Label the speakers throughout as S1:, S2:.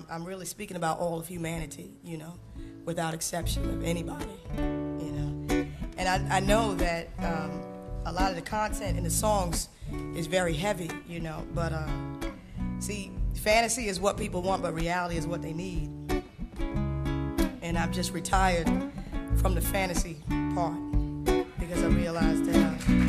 S1: I'm, I'm really speaking about all of humanity, you know, without exception of anybody, you know. And I, I know that um, a lot of the content in the songs is very heavy, you know, but uh, see, fantasy is what people want, but reality is what they need. And I've just retired from the fantasy part because I realized that. Uh,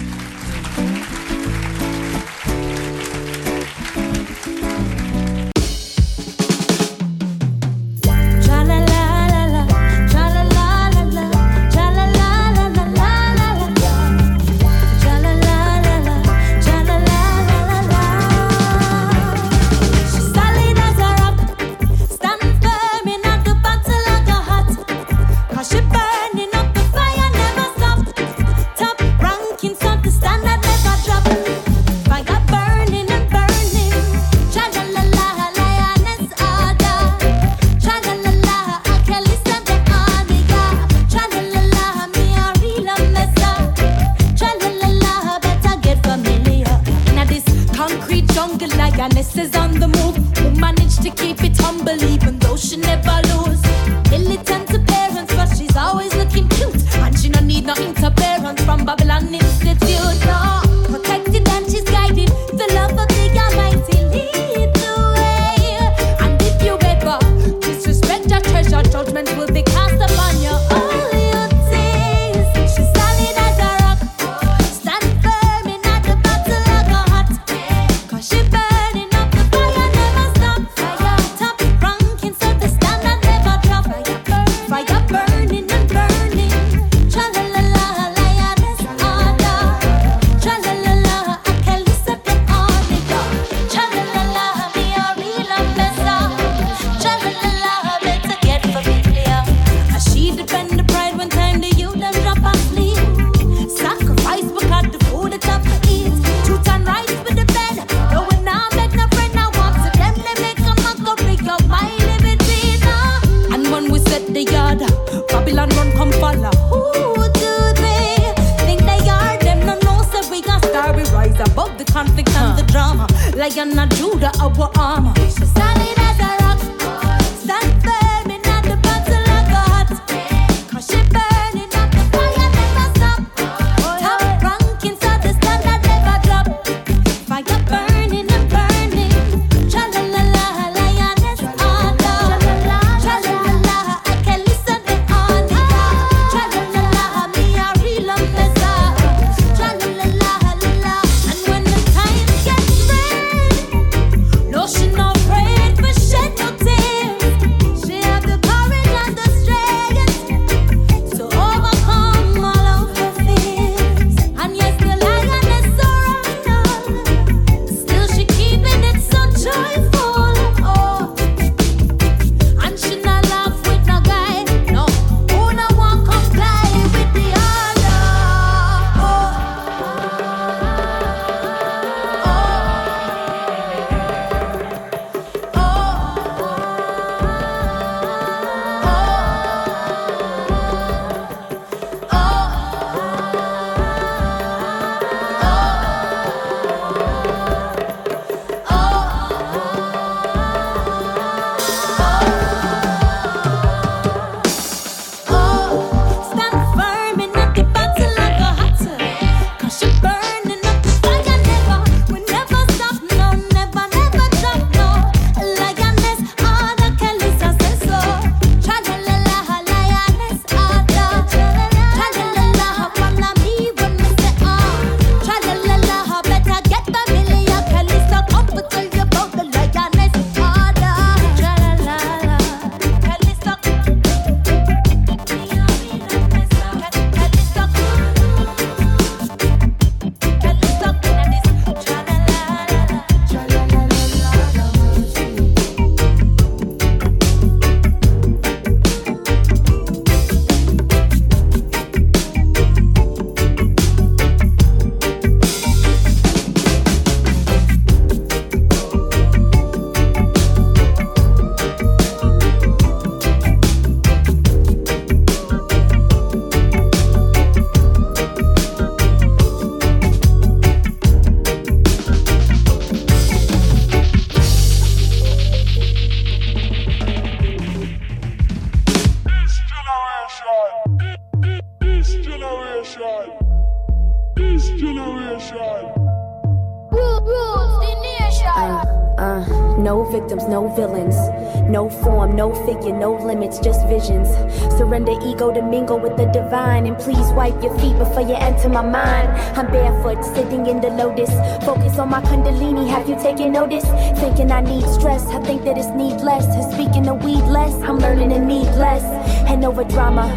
S2: no
S3: form, no figure, no limits, just visions. Surrender ego to mingle with the divine. And please wipe your feet before you enter my mind. I'm barefoot, sitting in the lotus. Focus on my kundalini, have you taken notice? Thinking I need stress, I think that it's needless. Speaking of weed less, I'm learning to need less. And over drama,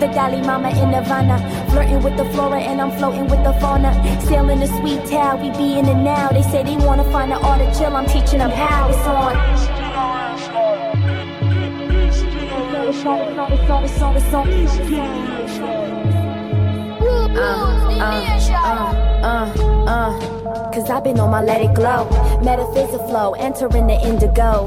S3: the Dalai Mama in Nirvana. Flirting with the flora and I'm floating with the fauna. Sailing the sweet towel, we be in the now. They say they wanna find the art of chill, I'm teaching them how. It's on. Uh, uh, uh, uh. Cause I've been on my let it glow. Metaphysical flow, entering the indigo.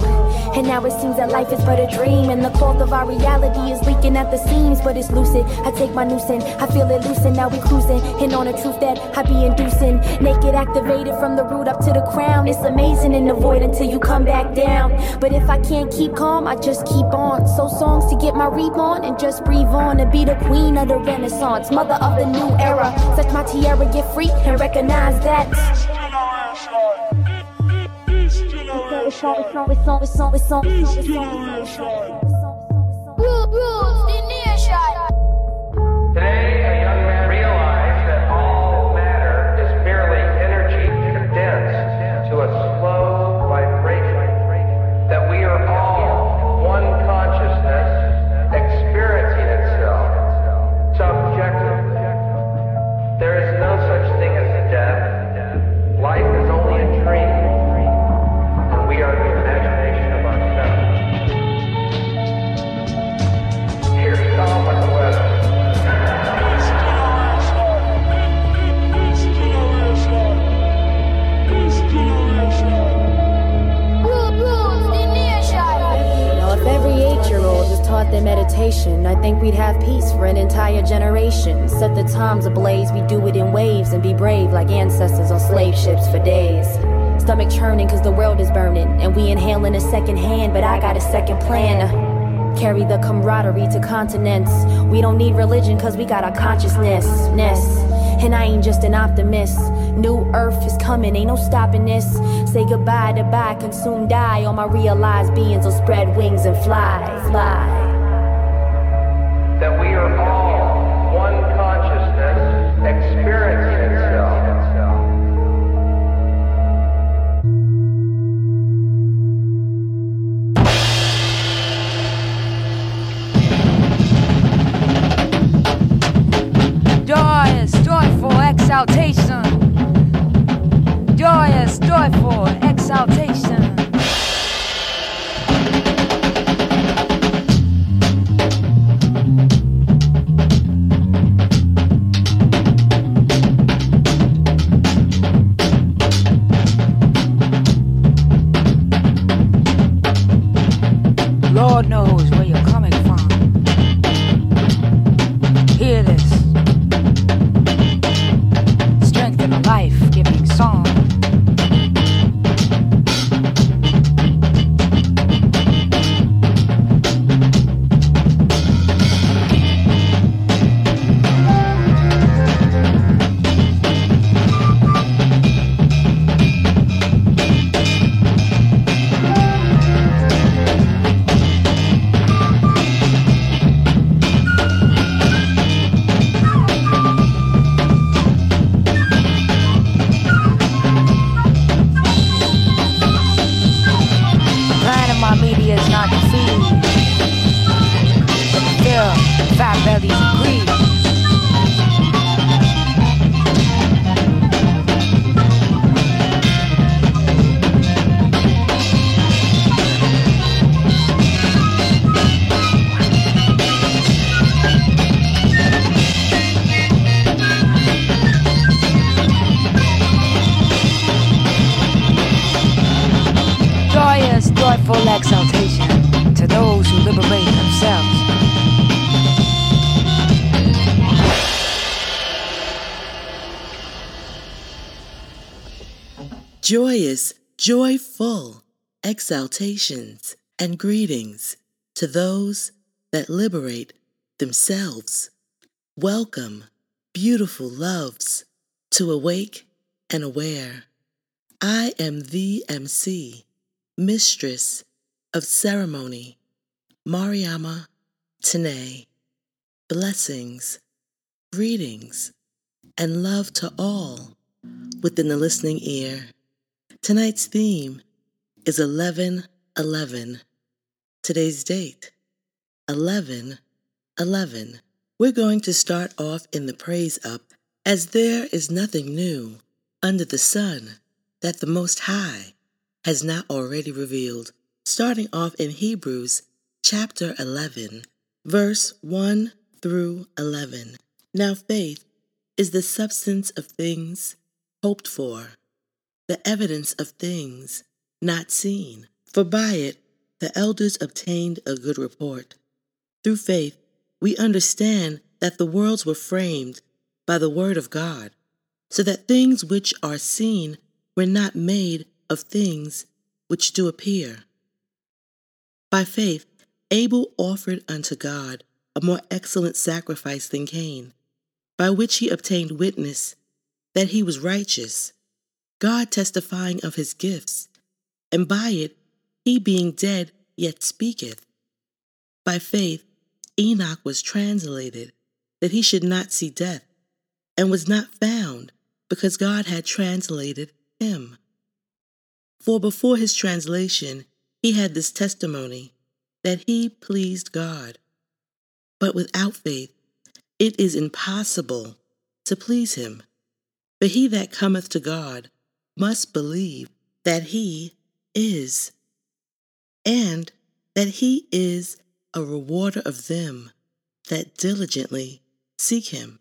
S3: And now it seems that life is but a dream. And the cloth of our reality is leaking at the seams, but it's lucid. I take my noose in, I feel it loosen. Now we cruising. And on the truth that I be inducing. Naked activated from the root up to the crown. It's amazing in the void until you come back down. But if I can't keep calm, I just keep on. So songs to get my reap on and just breathe on. And be the queen of the renaissance, mother of the new era. Such my tiara, get free and recognize that. It's on, it's on, it's. Meditation, I think we'd have peace for an entire generation. Set the times ablaze, we do it in waves and be brave like ancestors on slave ships for days. Stomach churning cause the world is burning, and we inhaling a second hand, but I got a second plan. Carry the camaraderie to continents. We don't need religion cause we got our consciousness. Ness. And I ain't just an optimist. New earth is coming, ain't no stopping this. Say goodbye to bye, consume die. All my realized beings will spread wings and fly, fly.
S4: Joyous, joyful
S5: exaltations and greetings to those that liberate themselves. Welcome, beautiful loves, to Awake and Aware. I am the MC, mistress of ceremony, Mariama Tené. Blessings, greetings, and love to all within the listening ear. Tonight's theme is 1111. Today's date, 11 11. We're going to start off in the praise up as there is nothing new under the sun that the Most High has not already revealed. Starting off in Hebrews chapter 11, verse 1 through 11. Now faith is the substance of things hoped for, the evidence of things not seen. For by it the elders obtained a good report. Through faith, we understand that the worlds were framed by the word of God, so that things which are seen were not made of things which do appear. By faith, Abel offered unto God a more excellent sacrifice than Cain, by which he obtained witness that he was righteous, God testifying of his gifts, and by it he being dead yet speaketh. By faith, Enoch was translated that he should not see death, and was not found because God had translated him. For before his translation, he had this testimony that he pleased God. But without faith, it is impossible to please him. But he that cometh to God must believe that he is, and that he is a rewarder of them that diligently seek him.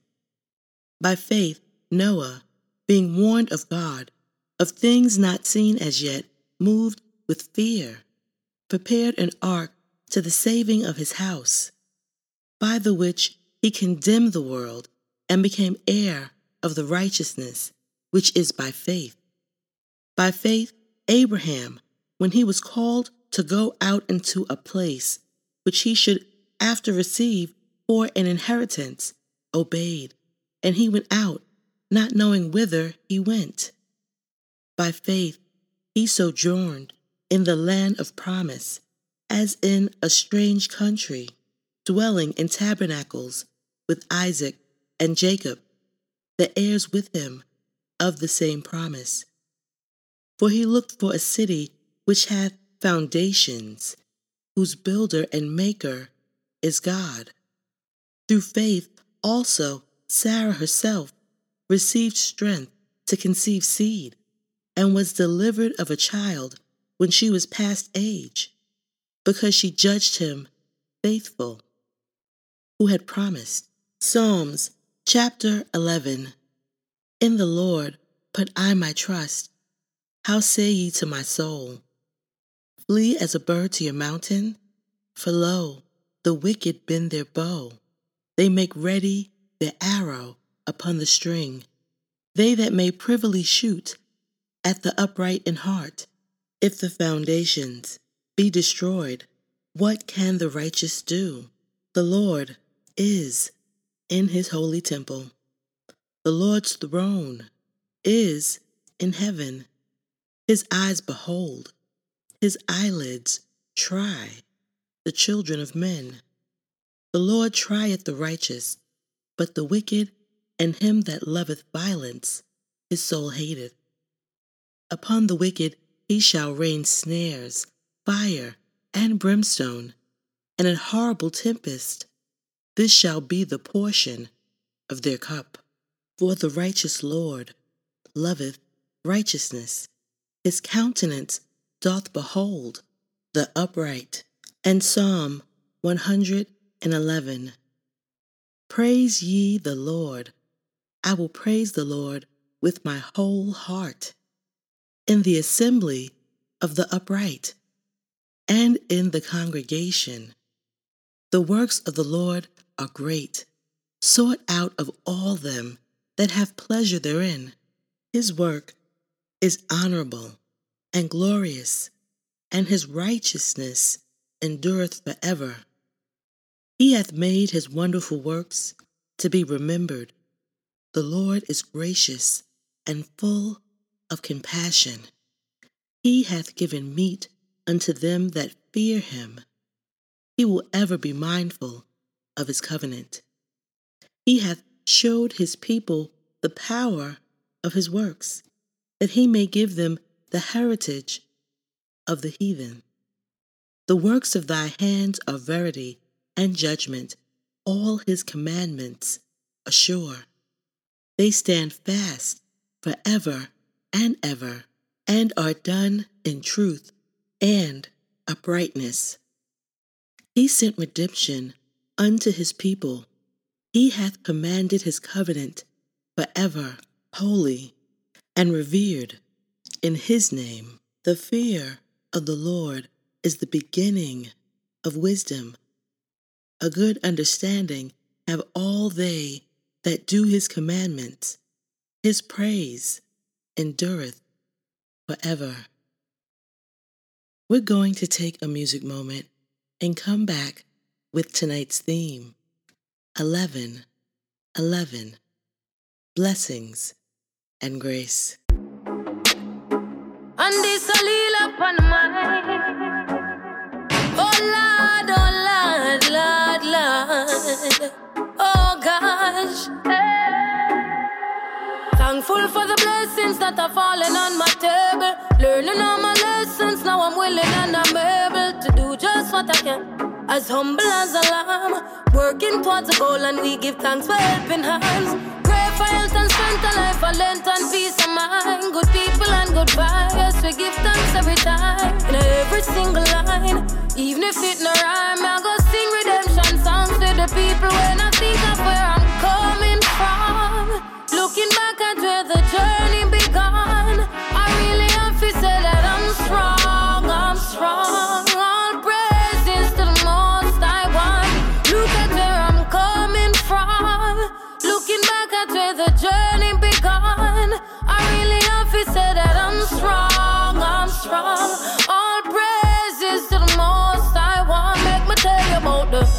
S5: By faith, Noah, being warned of God, of things not seen as yet, moved with fear, prepared an ark to the saving of his house, by the which he condemned the world and became heir of the righteousness which is by faith. By faith, Abraham, when he was called to go out into a place which he should after receive for an inheritance, obeyed, and he went out, not knowing whither he went. By faith, he sojourned in the land of promise, as in a strange country, dwelling in tabernacles with Isaac and Jacob, the heirs with him of the same promise. For he looked for a city which hath foundations, whose builder and maker is God. Through faith also Sarah herself received strength to conceive seed and was delivered of a child when she was past age, because she judged him faithful who had promised. Psalms chapter 11 In the Lord put I my trust. How say ye to my soul? Flee as a bird to your mountain? For lo, the wicked bend their bow. They make ready their arrow upon the string. They that may privily shoot at the upright in heart. If the foundations be destroyed, what can the righteous do? The Lord is in his holy temple. The Lord's throne is in heaven. His eyes behold, his eyelids try the children of men. The Lord trieth the righteous, but the wicked and him that loveth violence his soul hateth. Upon the wicked he shall rain snares, fire, and brimstone, and an horrible tempest. This shall be the portion of their cup. For the righteous Lord loveth righteousness. His countenance doth behold the upright. And Psalm 111 Praise ye the Lord. I will praise the Lord with my whole heart in the assembly of the upright, and in the congregation. The works of the Lord are great, sought out of all them that have pleasure therein. His work is honorable and glorious, and his righteousness endureth forever. He hath made his wonderful works to be remembered. The Lord is gracious and full of compassion. He hath given meat unto them that fear him. He will ever be mindful of his covenant. He hath showed his people the power of his works, that he may give them the heritage of the heathen. The works of thy hands are verity and judgment, all his commandments assure. They stand fast forever and ever, and are done in truth and uprightness. He sent redemption unto his people. He hath commanded his covenant forever holy and revered in his name. The fear of the Lord is the beginning of wisdom. A good understanding have all they that do his commandments. His praise endureth forever. We're going to take a music moment and come back with tonight's theme 11 11 Blessings and Grace.
S6: And this a lil upon mine. Oh Lord, oh Lord, Lord, Lord. Oh gosh. Thankful for the blessings that are falling on my table. Learning all my lessons, now I'm willing and I'm able to do just what I can. As humble as a lamb, working towards a goal, and we give thanks for helping hands. Health and strength, a life, for length and peace of mind. Good people and good vibes, we give thanks every time. In every single line, even if it no rhyme, I go sing redemption songs to the people when I think of where I'm coming from. Looking back at where the journey began, I really have to say that I'm strong, I'm strong. Strong, I'm strong.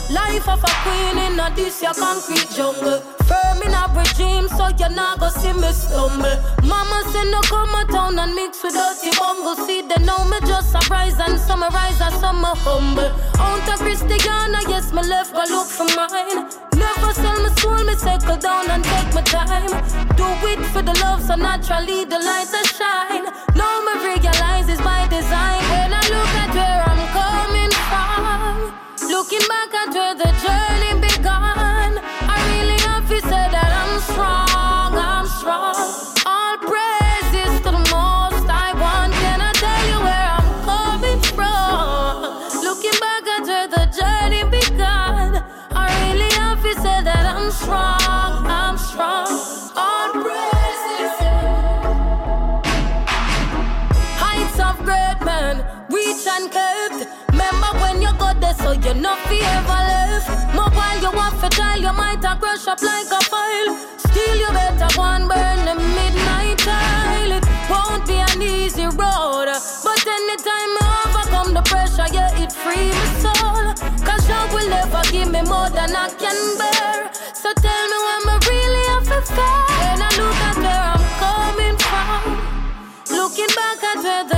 S6: Life of a queen in a this your concrete jungle. Firm in a regime, so you're not go see me stumble. Mama say no come a town and mix with dirty bungle. See they know me just a rise and summarize and some a humble. Out of Christiana, yes me left go look for mine. Never sell my soul, me settle down and take my time. Do it for the love, so naturally the light that shine. Now me realize looking back where the journey you not be ever left. More while you want to try, you might have crush up like a file. Still, you better and burn the midnight tile. It won't be an easy road, but anytime I overcome the pressure, yeah, it free my soul. Cause you will never give me more than I can bear. So tell me when I really have to fair. When I look at where I'm coming from. Looking back at where
S4: the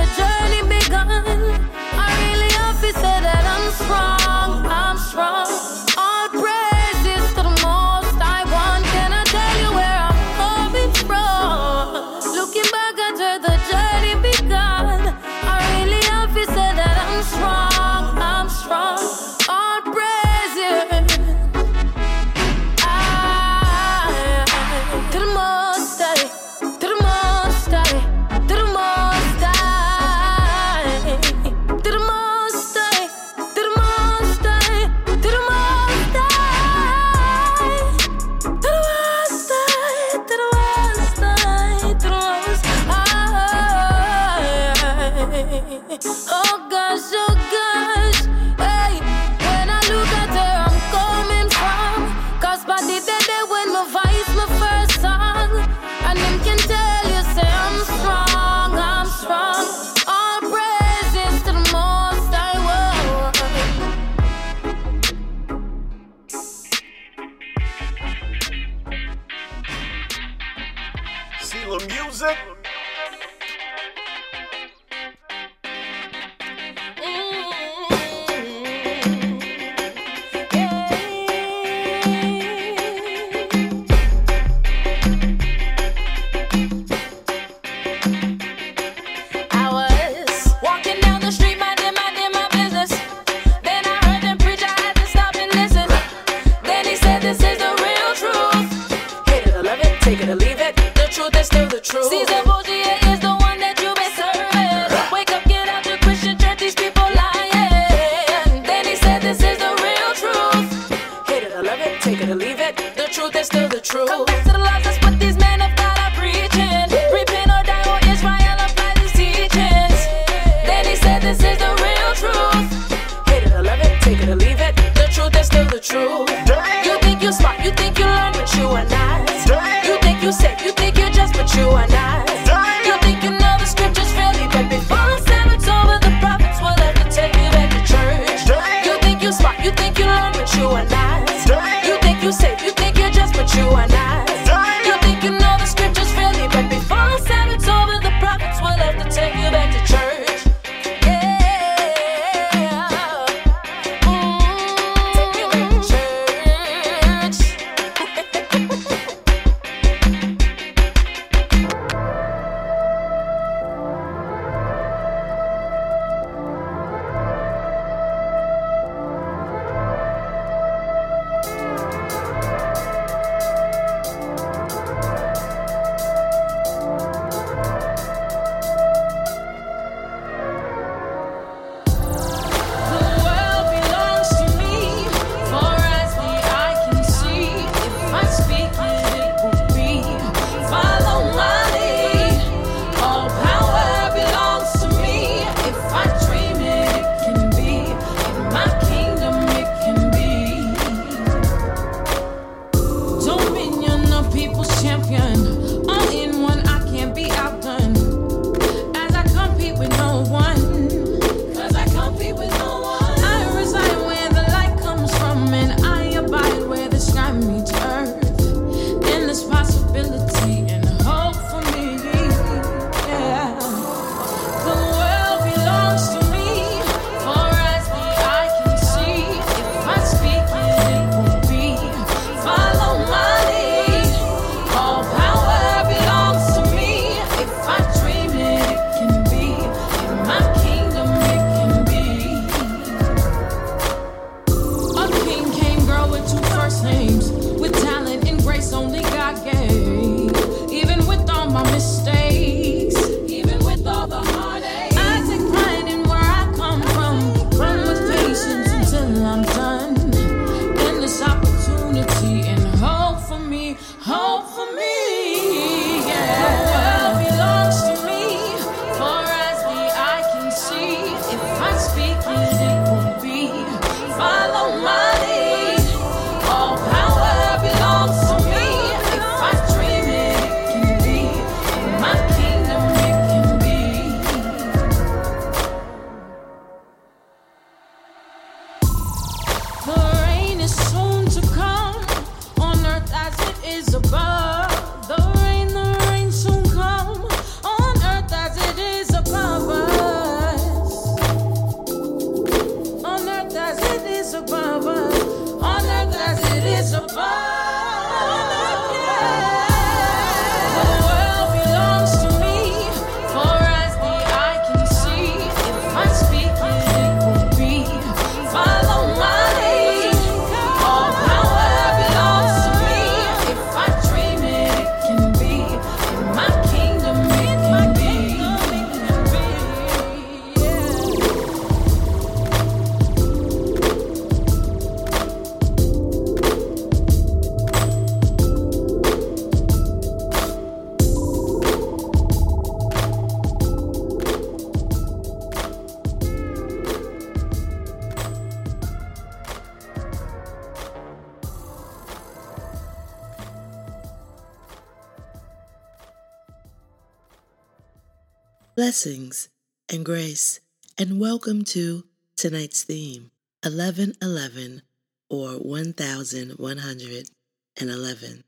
S5: Welcome to tonight's theme 1111 or 1111.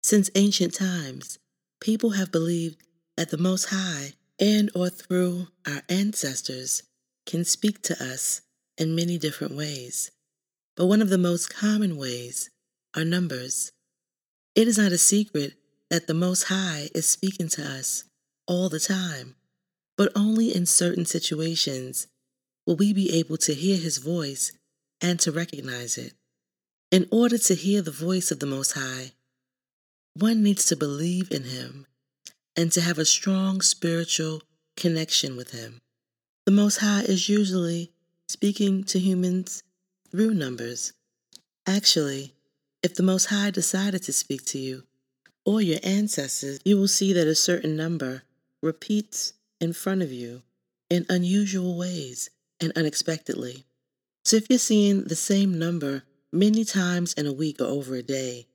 S5: Since ancient times, people have believed that the Most High and or through our ancestors can speak to us in many different ways. But one of the most common ways are numbers. It is not a secret that the Most High is speaking to us all the time but only in certain situations will we be able to hear his voice and to recognize it. In order to hear the voice of the Most High, one needs to believe in him and to have a strong spiritual connection with him. The Most High is usually speaking to humans through numbers. Actually, if the Most High decided to speak to you or your ancestors, you will see that a certain number repeats in front of you in unusual ways and unexpectedly. So if you're seeing the same number many times in a week or over a day,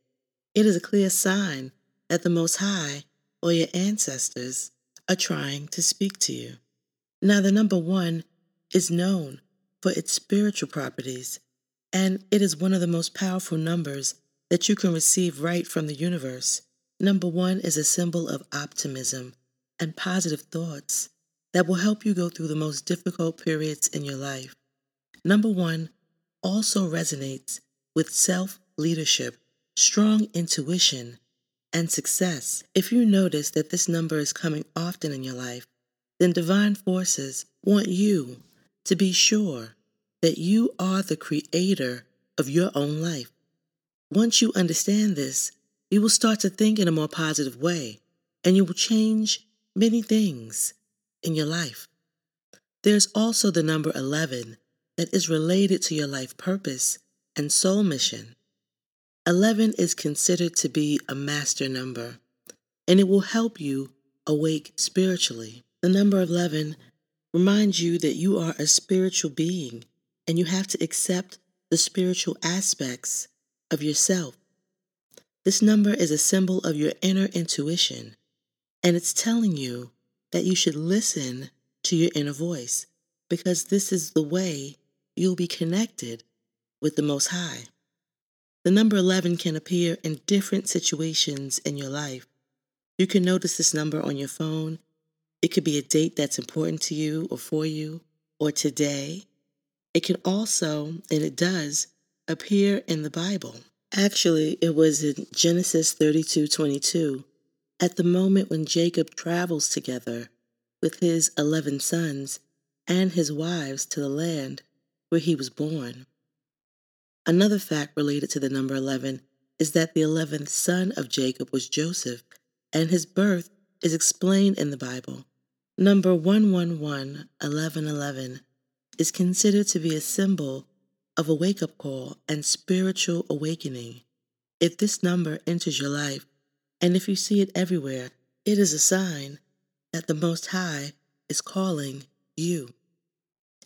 S5: it is a clear sign that the Most High or your ancestors are trying to speak to you. Now, the number one is known for its spiritual properties, and it is one of the most powerful numbers that you can receive right from the universe. Number one is a symbol of optimism and positive thoughts that will help you go through the most difficult periods in your life. Number one also resonates with self leadership, strong intuition, and success. If you notice that this number is coming often in your life, then divine forces want you to be sure that you are the creator of your own life. Once you understand this, you will start to think in a more positive way and you will change many things in your life. There's also the number 11 that is related to your life purpose and soul mission. 11 is considered to be a master number, and it will help you awake spiritually. The number 11 reminds you that you are a spiritual being and you have to accept the spiritual aspects of yourself. This number is a symbol of your inner intuition, and it's telling you that you should listen to your inner voice because this is the way you'll be connected with the Most High. The number 11 can appear in different situations in your life. You can notice this number on your phone. It could be a date that's important to you or for you, or today. It can also, and it does, appear in the Bible. Actually, it was in Genesis 32 22, at the moment when Jacob travels together with his 11 sons and his wives to the land where he was born. Another fact related to the number 11 is that the 11th son of Jacob was Joseph, and his birth is explained in the Bible. Number 111, 1111, is considered to be a symbol of a wake up call and spiritual awakening. If this number enters your life, and if you see it everywhere, it is a sign that the Most High is calling you.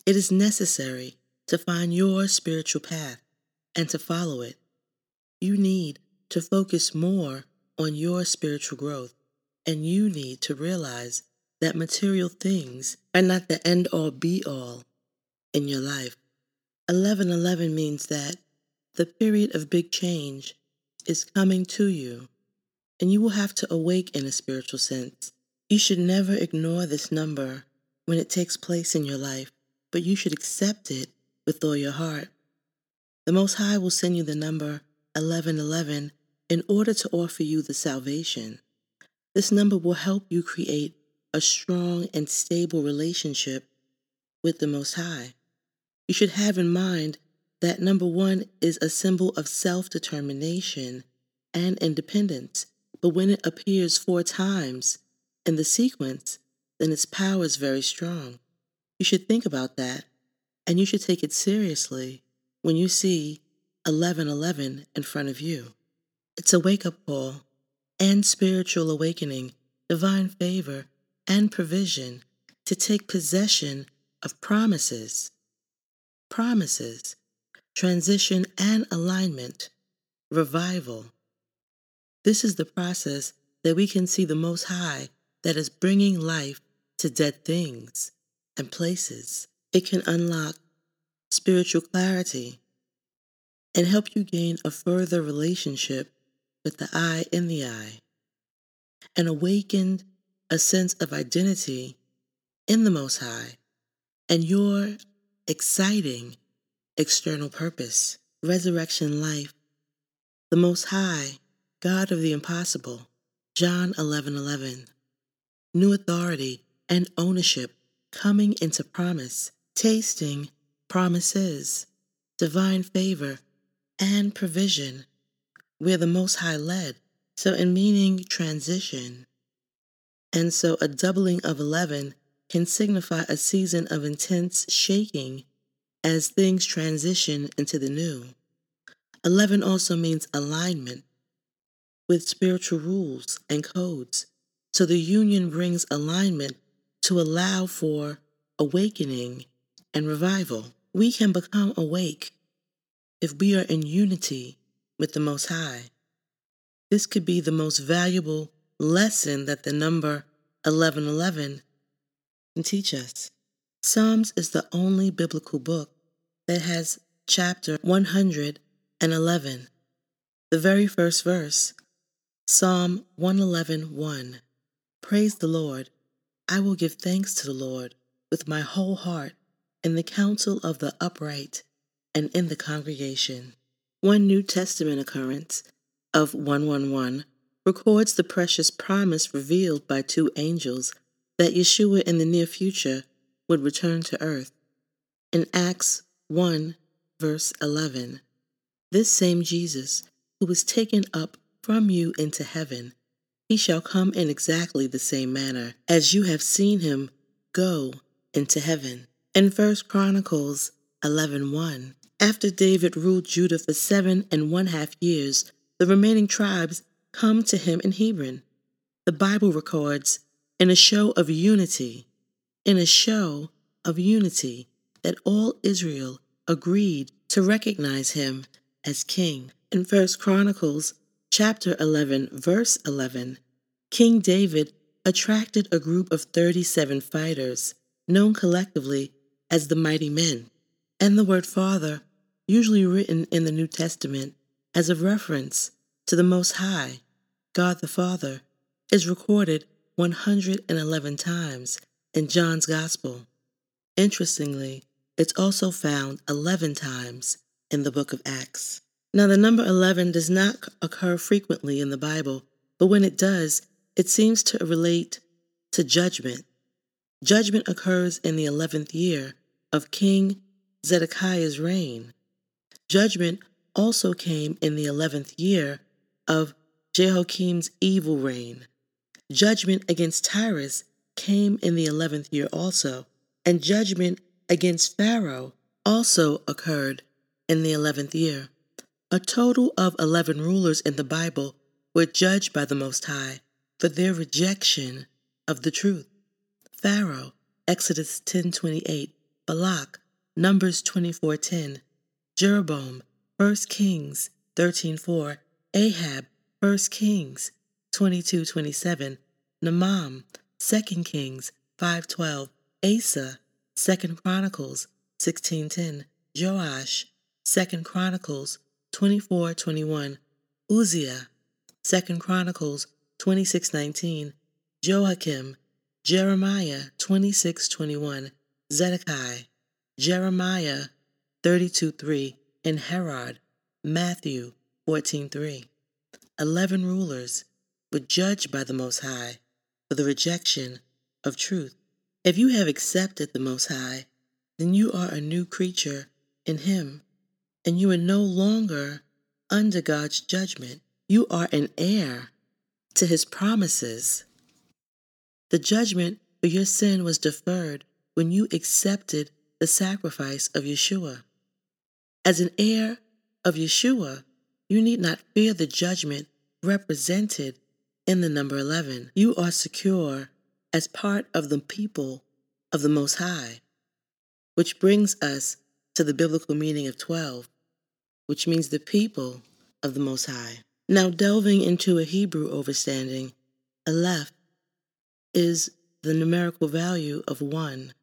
S5: It is necessary to find your spiritual path and to follow it. You need to focus more on your spiritual growth, and you need to realize that material things are not the end all be all in your life. 1111 means that the period of big change is coming to you, and you will have to awake in a spiritual sense. You should never ignore this number when it takes place in your life, but you should accept it with all your heart. The Most High will send you the number 1111 in order to offer you the salvation. This number will help you create a strong and stable relationship with the Most High. You should have in mind that number one is a symbol of self determination and independence, but when it appears four times in the sequence, then its power is very strong. You should think about that, and you should take it seriously when you see 1111 in front of you. It's a wake up call and spiritual awakening, divine favor, and provision to take possession of promises. Promises, transition and alignment, revival. This is the process that we can see the Most High that is bringing life to dead things and places. It can unlock spiritual clarity, and help you gain a further relationship with the I in the I, and awaken a sense of identity in the Most High and your exciting external purpose, resurrection life, the Most High, God of the impossible, John 11 11, new authority and ownership coming into promise, tasting promises, divine favor, and provision, where the Most High led. So, in meaning transition, and so a doubling of 11 can signify a season of intense shaking as things transition into the new. 11 also means alignment with spiritual rules and codes. So the union brings alignment to allow for awakening and revival. We can become awake if we are in unity with the Most High. This could be the most valuable lesson that the number 1111 can teach us. Psalms is the only biblical book that has chapter 111. The very first verse, Psalm 111 1. Praise the Lord. I will give thanks to the Lord with my whole heart in the council of the upright and in the congregation. One New Testament occurrence of 111 records the precious promise revealed by two angels that Yeshua in the near future would return to earth. In Acts 1, verse 11, this same Jesus, who was taken up from you into heaven, he shall come in exactly the same manner as you have seen him go into heaven. In 1 Chronicles 11:1, after David ruled Judah for seven and one half years, the remaining tribes come to him in Hebron. The Bible records, in a show of unity, in a show of unity, that all Israel agreed to recognize him as king. In 1 Chronicles chapter 11, verse 11, King David attracted a group of 37 fighters, known collectively as the mighty men. And the word Father, usually written in the New Testament as a reference to the Most High, God the Father, is recorded 111 times in John's Gospel. Interestingly, it's also found 11 times in the book of Acts. Now, the number 11 does not occur frequently in the Bible, but when it does, it seems to relate to judgment. Judgment occurs in the 11th year of King Zedekiah's reign. Judgment also came in the 11th year of Jehoiakim's evil reign. Judgment against Tyrus came in the 11th year also, and judgment against Pharaoh also occurred in the 11th year. A total of 11 rulers in the Bible were judged by the Most High for their rejection of the truth. Pharaoh, Exodus 10:28, Balak, Numbers 24:10, Jeroboam, 1 Kings 13:4, Ahab, 1 Kings 22:27, Naaman, 2 Kings 5:12, Asa, 2 Chronicles 16:10, Joash, 2 Chronicles 24:21, Uzziah, Second Chronicles 26:19, Joachim, Jeremiah 26:21, Zedekiah, Jeremiah 32:3, and Herod, Matthew 14:3. Eleven rulers were judged by the Most High for the rejection of truth. If you have accepted the Most High, then you are a new creature in Him, and you are no longer under God's judgment. You are an heir to His promises. The judgment for your sin was deferred when you accepted the sacrifice of Yeshua. As an heir of Yeshua, you need not fear the judgment represented in the number 11. You are secure as part of the people of the Most High, which brings us to the biblical meaning of 12, which means the people of the Most High. Now, delving into a Hebrew overstanding, Aleph is the numerical value of 1,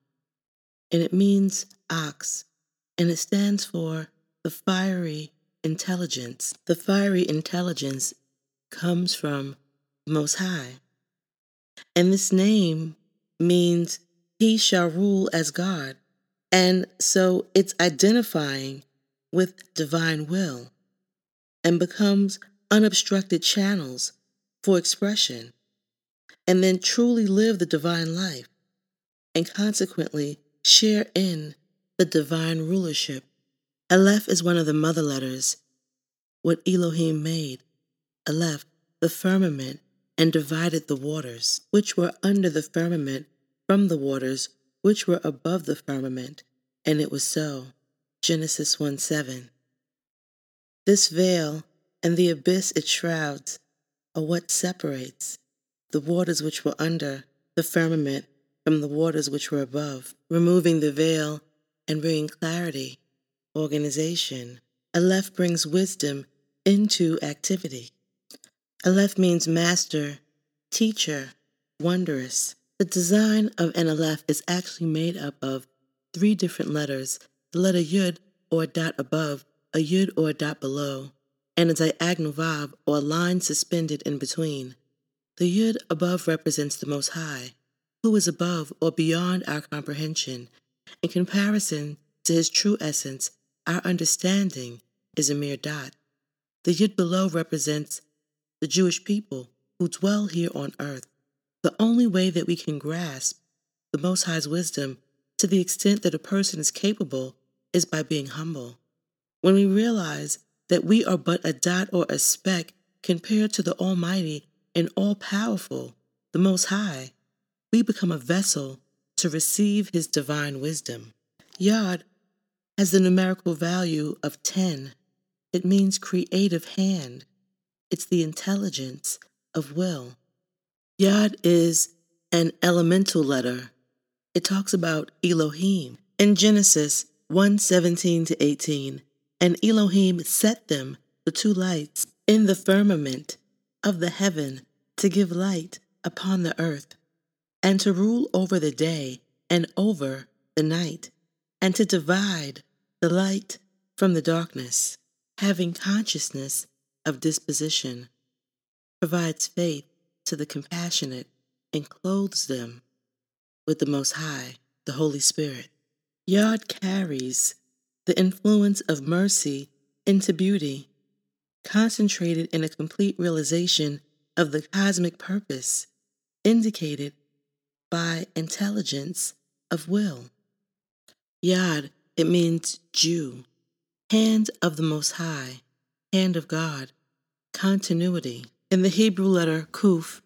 S5: and it means ox, and it stands for the fiery intelligence. The fiery intelligence comes from Most High. And this name means he shall rule as God. And so it's identifying with divine will and becomes unobstructed channels for expression, and then truly live the divine life, and consequently share in the divine rulership. Aleph is one of the mother letters, what Elohim made. Aleph, the firmament and divided the waters, which were under the firmament, from the waters which were above the firmament. And it was so. Genesis 1 7. This veil and the abyss it shrouds are what separates the waters which were under the firmament from the waters which were above, removing the veil and bringing clarity, organization. Aleph brings wisdom into activity. Aleph means master, teacher, wondrous. The design of Aleph is actually made up of three different letters the letter Yud or dot above, a Yud or a dot below, and a diagonal vav or a line suspended in between. The Yud above represents the Most High, who is above or beyond our comprehension. In comparison to his true essence, our understanding is a mere dot. The Yud below represents the Jewish people who dwell here on earth. The only way that we can grasp the Most High's wisdom to the extent that a person is capable is by being humble. When we realize that we are but a dot or a speck compared to the Almighty and all powerful, the Most High, we become a vessel to receive His divine wisdom. Yod has the numerical value of 10. It means creative hand, it's the intelligence of will. Yod is an elemental letter. It talks about Elohim. In Genesis 1 17 to 18, and Elohim set them, the two lights, in the firmament of the heaven to give light upon the earth, and to rule over the day and over the night, and to divide the light from the darkness, having consciousness of disposition, provides faith to the compassionate and clothes them with the Most High, the Holy Spirit. Yod carries the influence of mercy into beauty, concentrated in a complete realization of the cosmic purpose indicated by intelligence of will. Yod, it means Jew, hand of the Most High, hand of God, continuity. In the Hebrew letter Kuf,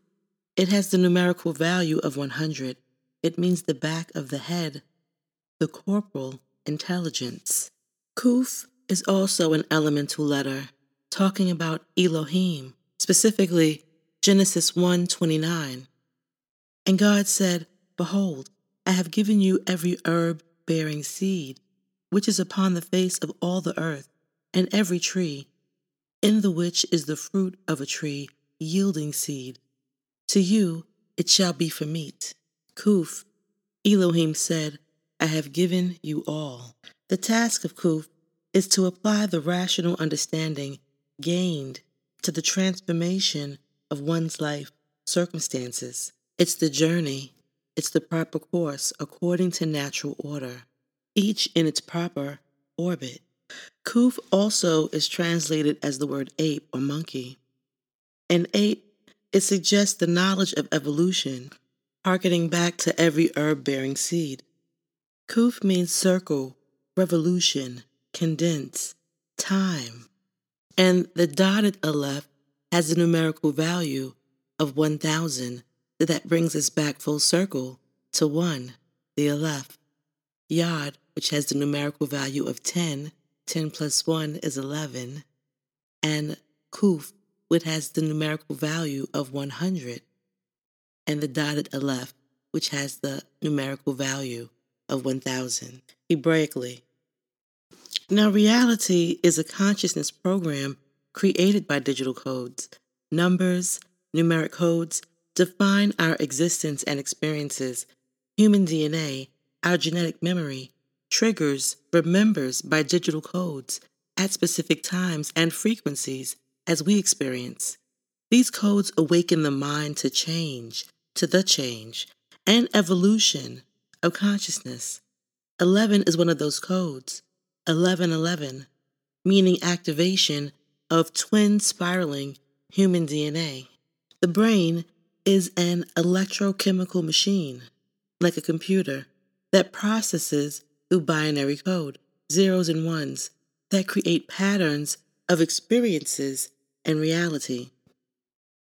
S5: it has the numerical value of 100. It means the back of the head, the corporal intelligence. Kuf is also an elemental letter talking about Elohim, specifically Genesis 1:29. And God said, Behold, I have given you every herb bearing seed, which is upon the face of all the earth, and every tree, in the which is the fruit of a tree yielding seed. To you it shall be for meat. Kuf, Elohim said, I have given you all. The task of Kuf is to apply the rational understanding gained to the transformation of one's life circumstances. It's the journey, it's the proper course according to natural order, each in its proper orbit. Kuf also is translated as the word ape or monkey. An ape, it suggests the knowledge of evolution, harkening back to every herb bearing seed. Kuf means circle, revolution, condense, time. And the dotted aleph has a numerical value of 1000 that brings us back full circle to 1, the aleph. Yod, which has the numerical value of 10, 10 plus 1 is 11, and Kuf, which has the numerical value of 100, and the dotted aleph, which has the numerical value of 1000, Hebraically. Now, reality is a consciousness program created by digital codes. Numbers, numeric codes define our existence and experiences. Human DNA, our genetic memory, triggers, remembers by digital codes at specific times and frequencies as we experience. These codes awaken the mind to change, to the change, and evolution of consciousness. 11 is one of those codes. 1111, meaning activation of twin spiraling human DNA. The brain is an electrochemical machine, like a computer, that processes through binary code, zeros and ones, that create patterns of experiences and reality.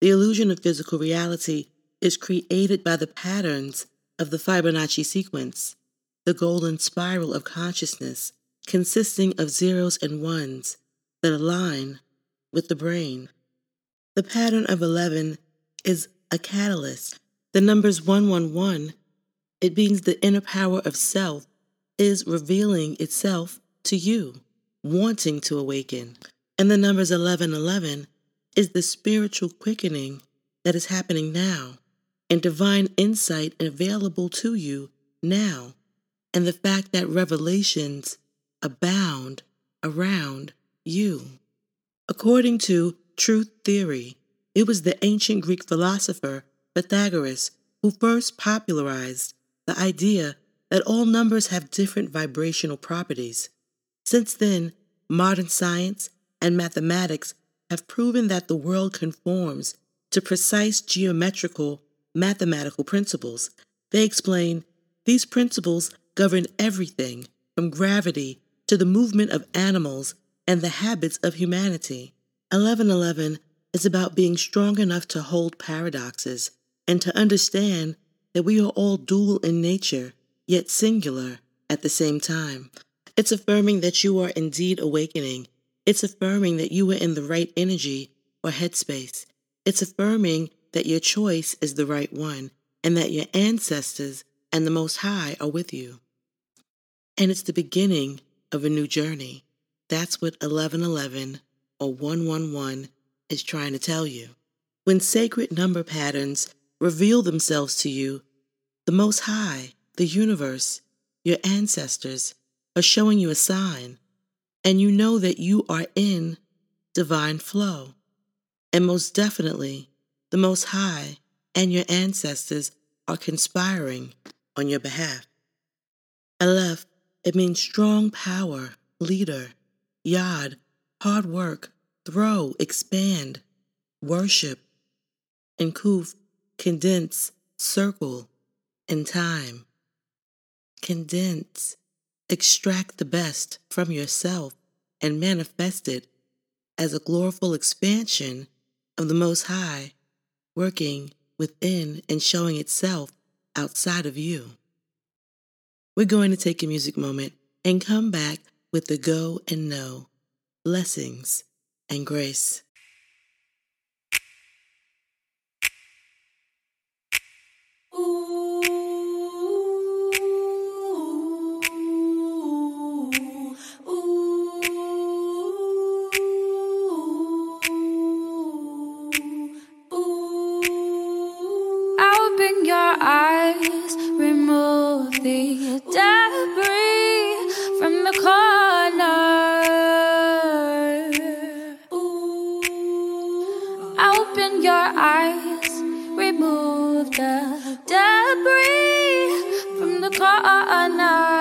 S5: The illusion of physical reality is created by the patterns of the Fibonacci sequence, the golden spiral of consciousness, consisting of zeros and ones, that align with the brain. The pattern of 11 is a catalyst. The numbers 111, it means the inner power of self is revealing itself to you, wanting to awaken. And the numbers 1111 is the spiritual quickening that is happening now and divine insight available to you now, and the fact that revelations abound around you. According to truth theory, it was the ancient Greek philosopher Pythagoras who first popularized the idea that all numbers have different vibrational properties. Since then, modern science and mathematics have proven that the world conforms to precise geometrical mathematical principles. They explain these principles govern everything from gravity to the movement of animals and the habits of humanity. 1111 is about being strong enough to hold paradoxes and to understand that we are all dual in nature, yet singular at the same time. It's affirming that you are indeed awakening. It's affirming that you are in the right energy or headspace. It's affirming that your choice is the right one and that your ancestors and the Most High are with you. And it's the beginning of a new journey. That's what 1111 or 111 is trying to tell you. When sacred number patterns reveal themselves to you, the Most High, the universe, your ancestors are showing you a sign, and you know that you are in divine flow. And most definitely, the Most High and your ancestors are conspiring on your behalf. Aleph, it means strong power, leader. Yod, hard work, throw, expand, worship. And Kuf, condense, circle, and time. Condense, extract the best from yourself and manifest it as a glorious expansion of the Most High, working within and showing itself outside of you. We're going to take a music moment and come back with the go and know, blessings and grace.
S4: Open your eyes, remove the debris from the corner. Open your eyes, remove the debris from the corner.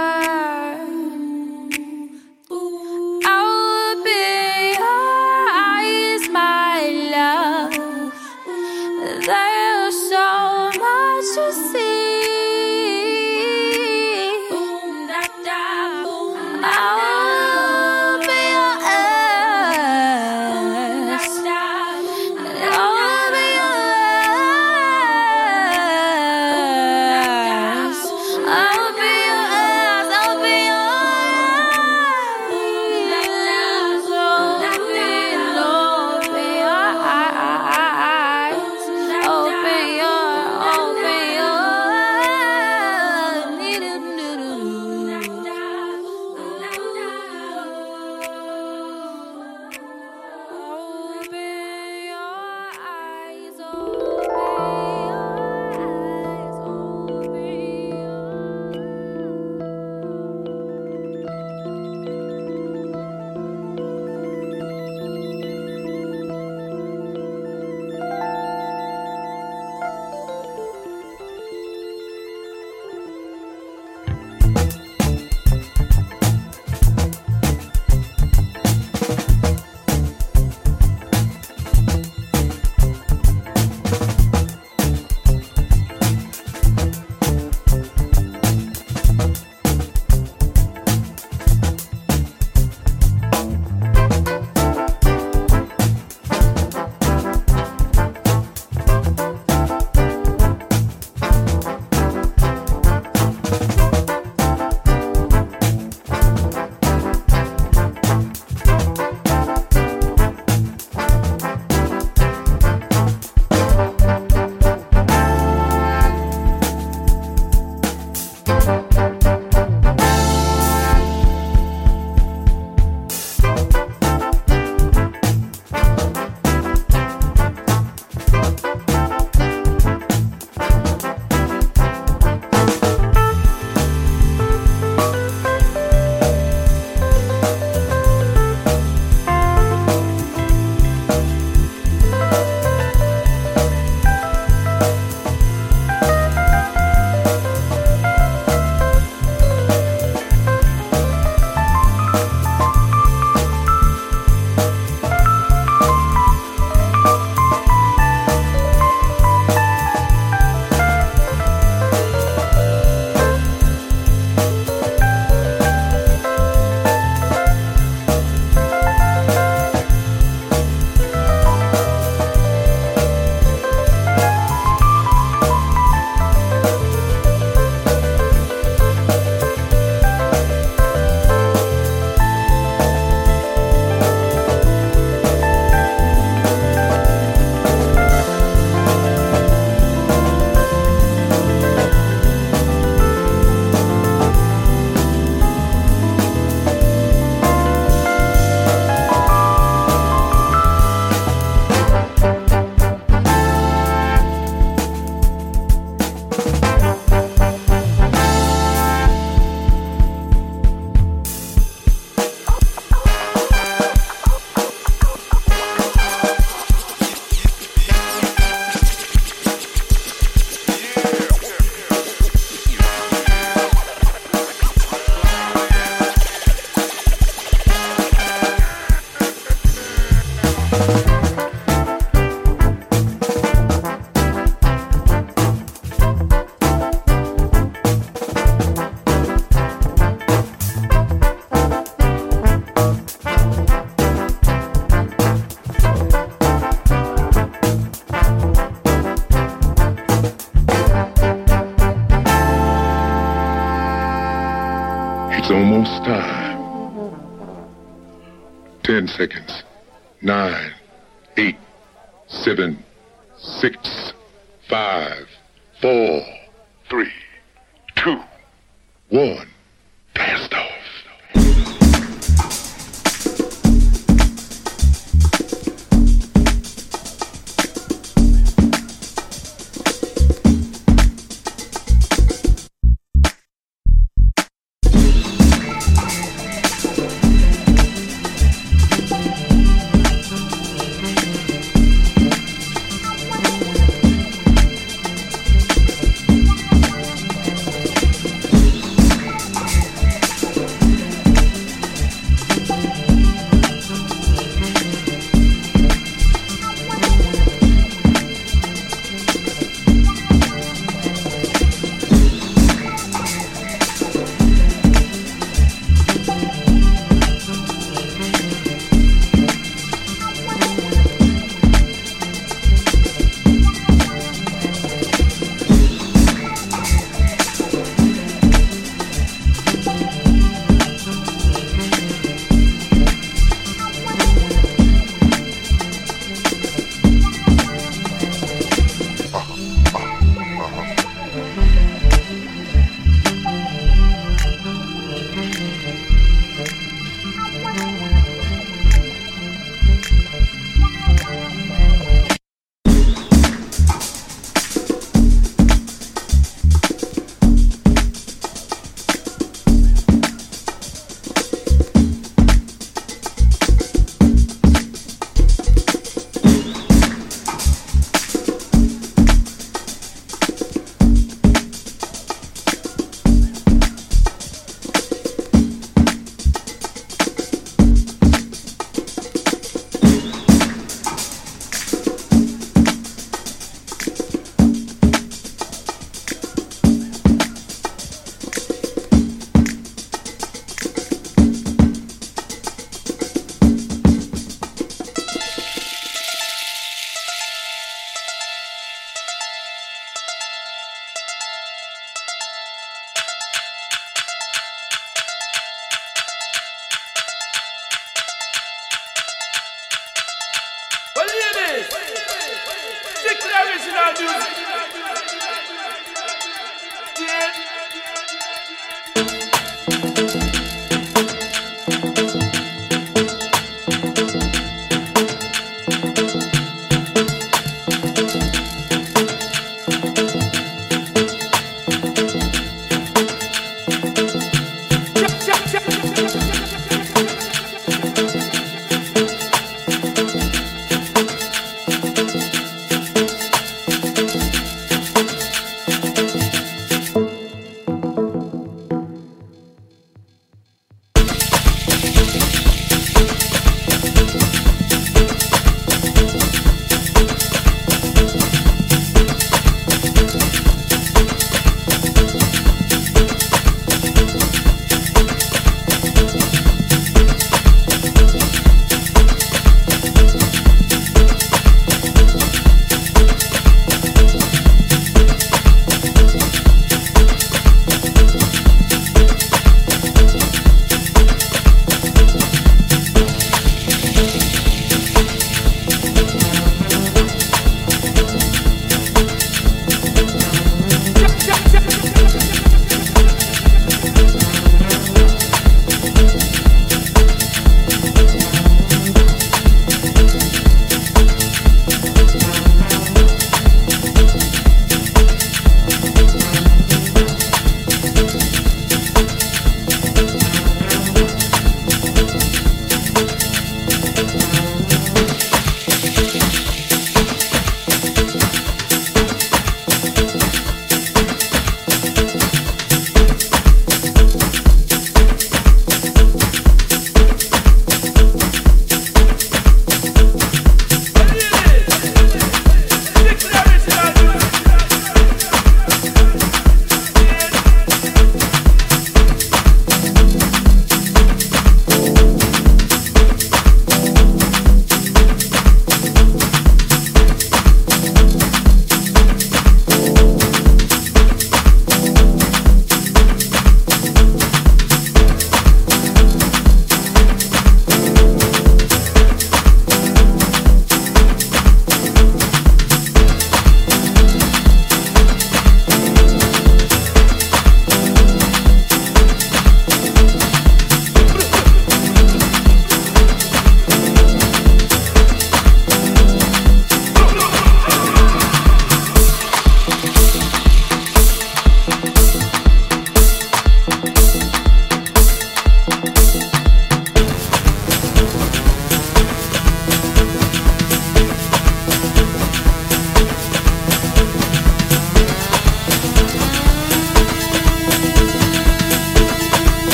S7: Ten seconds. Nine,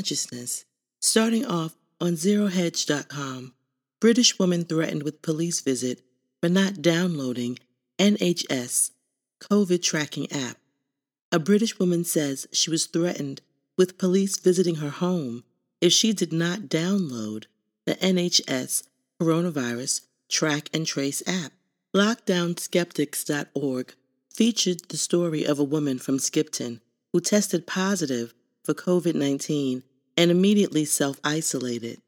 S5: consciousness. Starting off on ZeroHedge.com, British woman threatened with police visit for not downloading NHS COVID tracking app. A British woman says she was threatened with police visiting her home if she did not download the NHS coronavirus track and trace app. LockdownSkeptics.org featured the story of a woman from Skipton who tested positive for COVID 19 and immediately self isolated.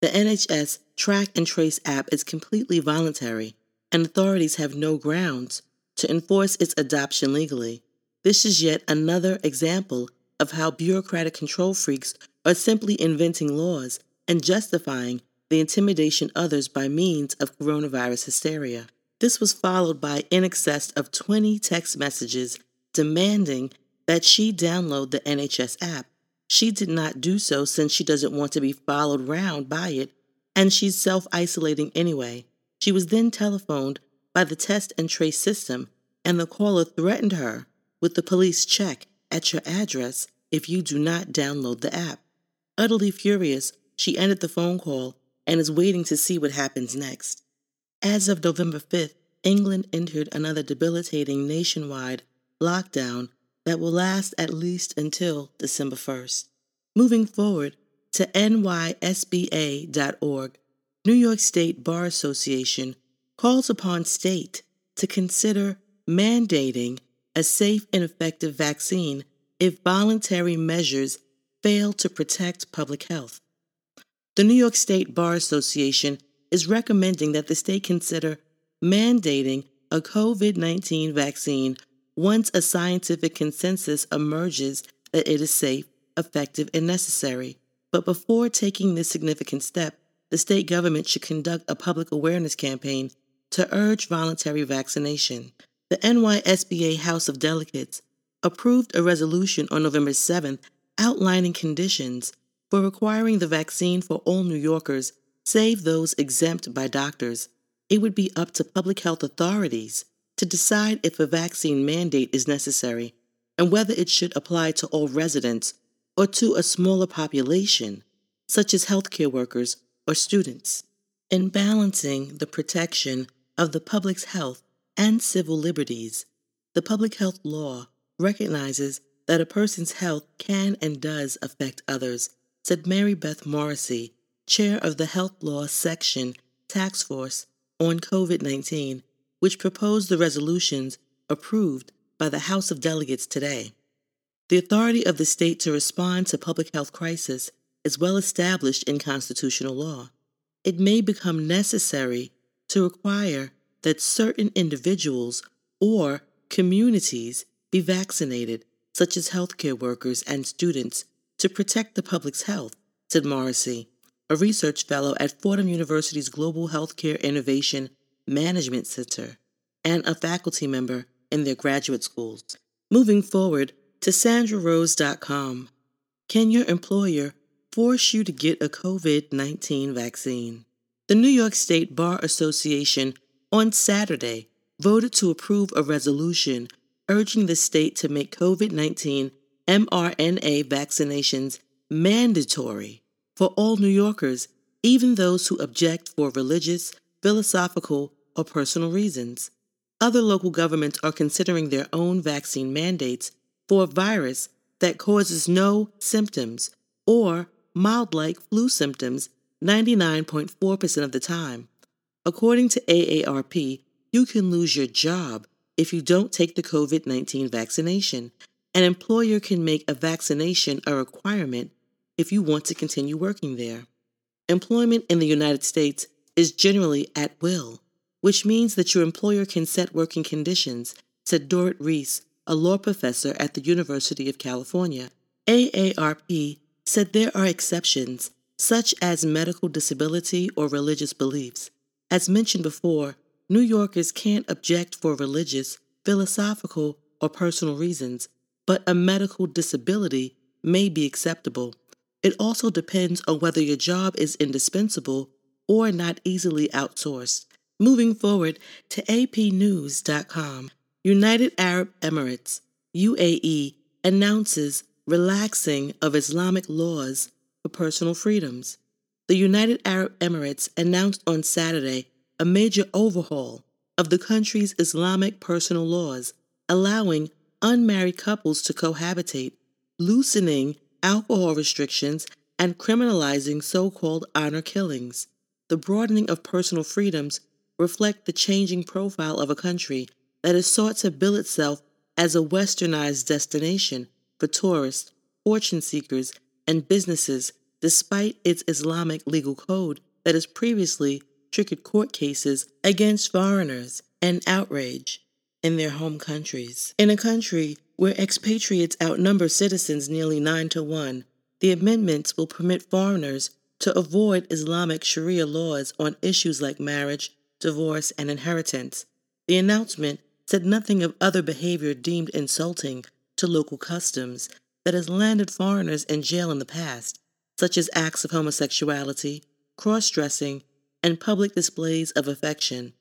S5: The NHS Track and Trace app is completely voluntary, and authorities have no grounds to enforce its adoption legally. This is yet another example of how bureaucratic control freaks are simply inventing laws and justifying the intimidation others by means of coronavirus hysteria. This was followed by in excess of 20 text messages demanding that she download the NHS app. She did not do so since she doesn't want to be followed round by it, and she's self isolating anyway. She was then telephoned by the test and trace system, and the caller threatened her with the police check at your address if you do not download the app. Utterly furious, she ended the phone call and is waiting to see what happens next. As of November 5th, England entered another debilitating nationwide lockdown that will last at least until December 1st. Moving forward to nysba.org, New York State Bar Association calls upon state to consider mandating a safe and effective vaccine if voluntary measures fail to protect public health. The New York State Bar Association is recommending that the state consider mandating a COVID 19 vaccine once a scientific consensus emerges that it is safe, effective, and necessary. But before taking this significant step, the state government should conduct a public awareness campaign to urge voluntary vaccination. The NYSBA House of Delegates approved a resolution on November 7th outlining conditions for requiring the vaccine for all New Yorkers, save those exempt by doctors. It would be up to public health authorities to decide if a vaccine mandate is necessary and whether it should apply to all residents or to a smaller population, such as healthcare workers or students. In balancing the protection of the public's health and civil liberties, the public health law recognizes that a person's health can and does affect others said Mary Beth Morrissey, chair of the Health Law Section Task Force on COVID 19, which proposed the resolutions approved by the House of Delegates today. The authority of the state to respond to public health crisis is well established in constitutional law. It may become necessary to require that certain individuals or communities be vaccinated, such as healthcare workers and students, to protect the public's health, said Morrissey, a research fellow at Fordham University's Global Healthcare Innovation Management Center and a faculty member in their graduate schools. Moving forward to sandrarose.com. Can your employer force you to get a COVID 19 vaccine? The New York State Bar Association on Saturday voted to approve a resolution urging the state to make COVID 19 mRNA vaccinations mandatory for all New Yorkers, even those who object for religious, philosophical, or personal reasons. Other local governments are considering their own vaccine mandates for a virus that causes no symptoms or mild like flu symptoms 99.4% of the time. According to AARP, you can lose your job if you don't take the COVID 19 vaccination, an employer can make a vaccination a requirement if you want to continue working there. Employment in the United States is generally at will, which means that your employer can set working conditions, said Dorit Reiss, a law professor at the University of California. AARP said there are exceptions, such as medical disability or religious beliefs. As mentioned before, New Yorkers can't object for religious, philosophical, or personal reasons, but a medical disability may be acceptable. It also depends on whether your job is indispensable or not easily outsourced, Moving forward to apnews.com, United Arab Emirates, UAE, announces relaxing of Islamic laws for personal freedoms. The United Arab Emirates announced on Saturday a major overhaul of the country's Islamic personal laws, allowing unmarried couples to cohabitate, loosening alcohol restrictions, and criminalizing so called honor killings. The broadening of personal freedoms reflect the changing profile of a country that has sought to bill itself as a westernized destination for tourists, fortune seekers, and businesses, despite its Islamic legal code that has previously triggered court cases against foreigners and outrage in their home countries. In a country where expatriates outnumber citizens nearly 9 to 1, the amendments will permit foreigners to avoid Islamic Sharia laws on issues like marriage, divorce, and inheritance. The announcement said nothing of other behavior deemed insulting to local customs that has landed foreigners in jail in the past, such as acts of homosexuality, cross dressing, and public displays of affection.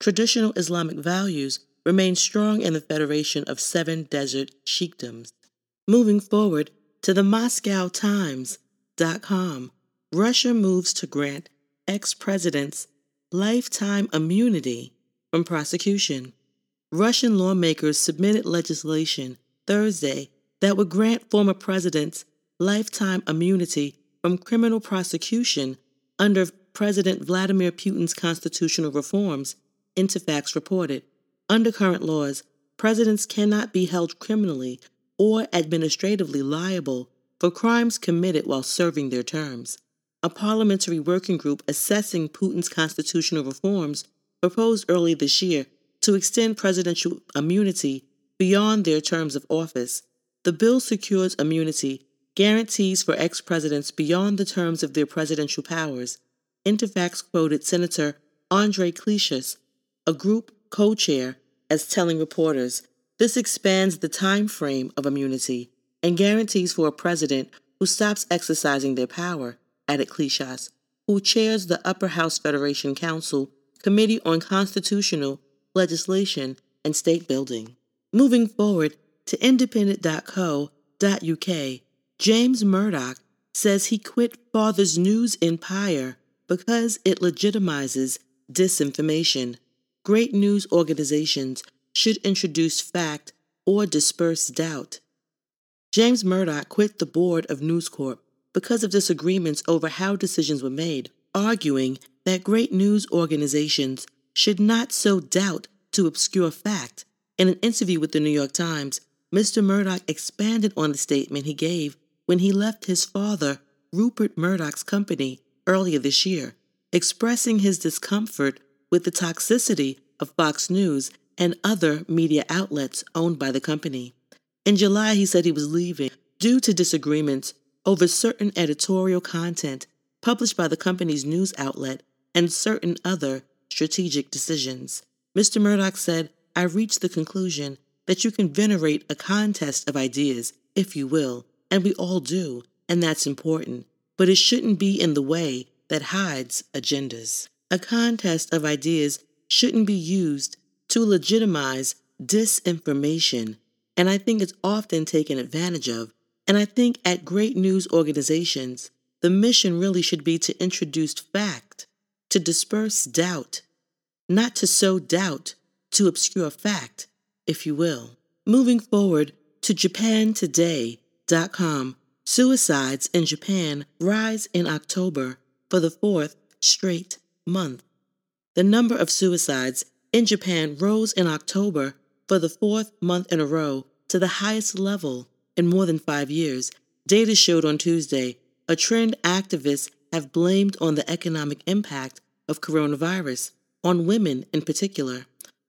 S5: Traditional Islamic values remain strong in the Federation of Seven Desert Sheikdoms. Moving forward to the Moscow MoscowTimes.com, Russia moves to grant ex presidents lifetime immunity from prosecution. Russian lawmakers submitted legislation Thursday that would grant former presidents lifetime immunity from criminal prosecution under President Vladimir Putin's constitutional reforms, Interfax reported. Under current laws, presidents cannot be held criminally or administratively liable for crimes committed while serving their terms a parliamentary working group assessing Putin's constitutional reforms proposed early this year to extend presidential immunity beyond their terms of office. The bill secures immunity, guarantees for ex presidents beyond the terms of their presidential powers. Interfax quoted Senator Andre Klishas, a group co chair, as telling reporters this expands the time frame of immunity and guarantees for a president who stops exercising their power added Klishas, who chairs the Upper House Federation Council Committee on Constitutional Legislation and State Building. Moving forward to independent.co.uk, James Murdoch says he quit Father's News Empire because it legitimizes disinformation. Great news organizations should introduce fact or disperse doubt. James Murdoch quit the board of News Corp because of disagreements over how decisions were made, arguing that great news organizations should not sow doubt to obscure fact. In an interview with the New York Times, Mr. Murdoch expanded on the statement he gave when he left his father, Rupert Murdoch's company, earlier this year, expressing his discomfort with the toxicity of Fox News and other media outlets owned by the company. In July, he said he was leaving due to disagreements over certain editorial content published by the company's news outlet and certain other strategic decisions. Mr. Murdoch said, I reached the conclusion that you can venerate a contest of ideas, if you will, and we all do, and that's important, but it shouldn't be in the way that hides agendas. A contest of ideas shouldn't be used to legitimize disinformation, and I think it's often taken advantage of and I think at great news organizations, the mission really should be to introduce fact, to disperse doubt, not to sow doubt, to obscure fact, if you will. Moving forward to JapanToday.com, suicides in Japan rise in October for the fourth straight month. The number of suicides in Japan rose in October for the fourth month in a row to the highest level in more than five years, data showed on Tuesday a trend activists have blamed on the economic impact of coronavirus, on women in particular.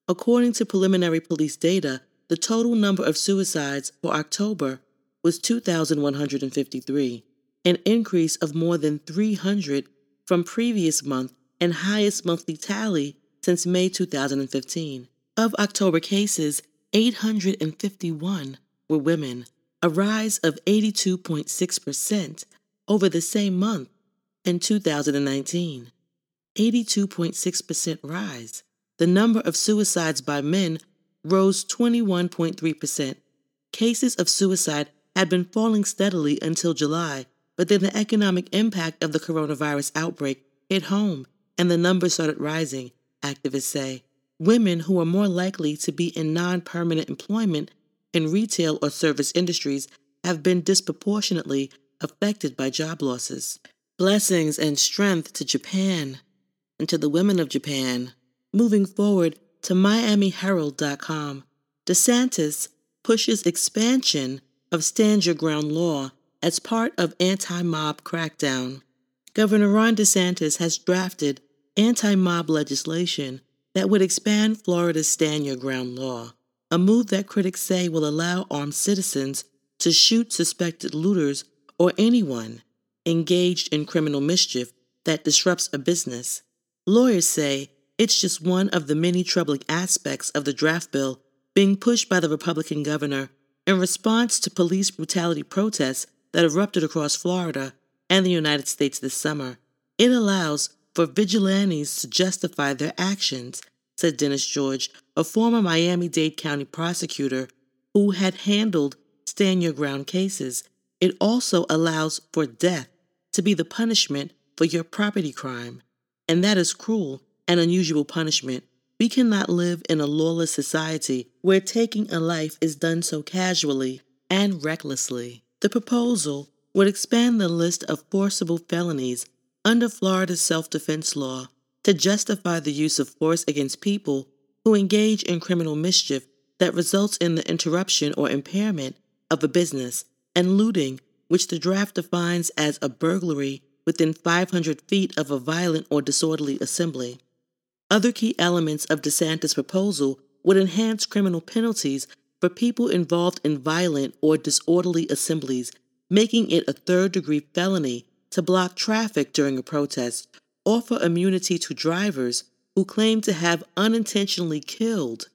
S5: According to preliminary police data, the total number of suicides for October was 2,153, an increase of more than 300 from previous month and highest monthly tally since May 2015. Of October cases, 851 were women, a rise of 82.6% over the same month in 2019. 82.6% rise. The number of suicides by men rose 21.3%. Cases of suicide had been falling steadily until July, but then the economic impact of the coronavirus outbreak hit home and the numbers started rising, activists say. Women who are more likely to be in non permanent employment in retail or service industries have been disproportionately affected by job losses. Blessings and strength to Japan and to the women of Japan. Moving forward to MiamiHerald.com, DeSantis pushes expansion of stand your ground law as part of anti mob crackdown. Governor Ron DeSantis has drafted anti mob legislation that would expand Florida's stand your ground law, a move that critics say will allow armed citizens to shoot suspected looters or anyone engaged in criminal mischief that disrupts a business. Lawyers say it's just one of the many troubling aspects of the draft bill being pushed by the Republican governor in response to police brutality protests that erupted across Florida and the United States this summer. It allows for vigilantes to justify their actions, said Dennis George, a former Miami Dade County prosecutor who had handled stand your ground cases. It also allows for death to be the punishment for your property crime. And that is cruel and unusual punishment. We cannot live in a lawless society where taking a life is done so casually and recklessly. The proposal would expand the list of forcible felonies under Florida's self defense law to justify the use of force against people who engage in criminal mischief that results in the interruption or impairment of a business and looting, which the draft defines as a burglary within 500 feet of a violent or disorderly assembly. Other key elements of DeSantis' proposal would enhance criminal penalties for people involved in violent or disorderly assemblies, making it a third degree felony to block traffic during a protest, offer immunity to drivers who claim to have unintentionally killed,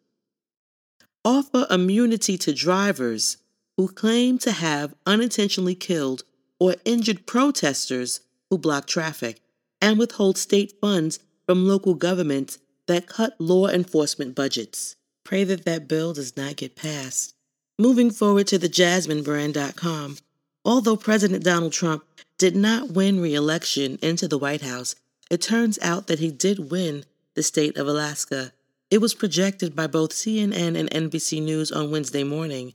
S5: offer immunity to drivers who claim to have unintentionally killed or injured protesters who block traffic, and withhold state funds from local governments that cut law enforcement budgets. Pray that that bill does not get passed. Moving forward to the JasmineBrand.com, although President Donald Trump did not win re election into the White House, it turns out that he did win the state of Alaska. It was projected by both CNN and NBC News on Wednesday morning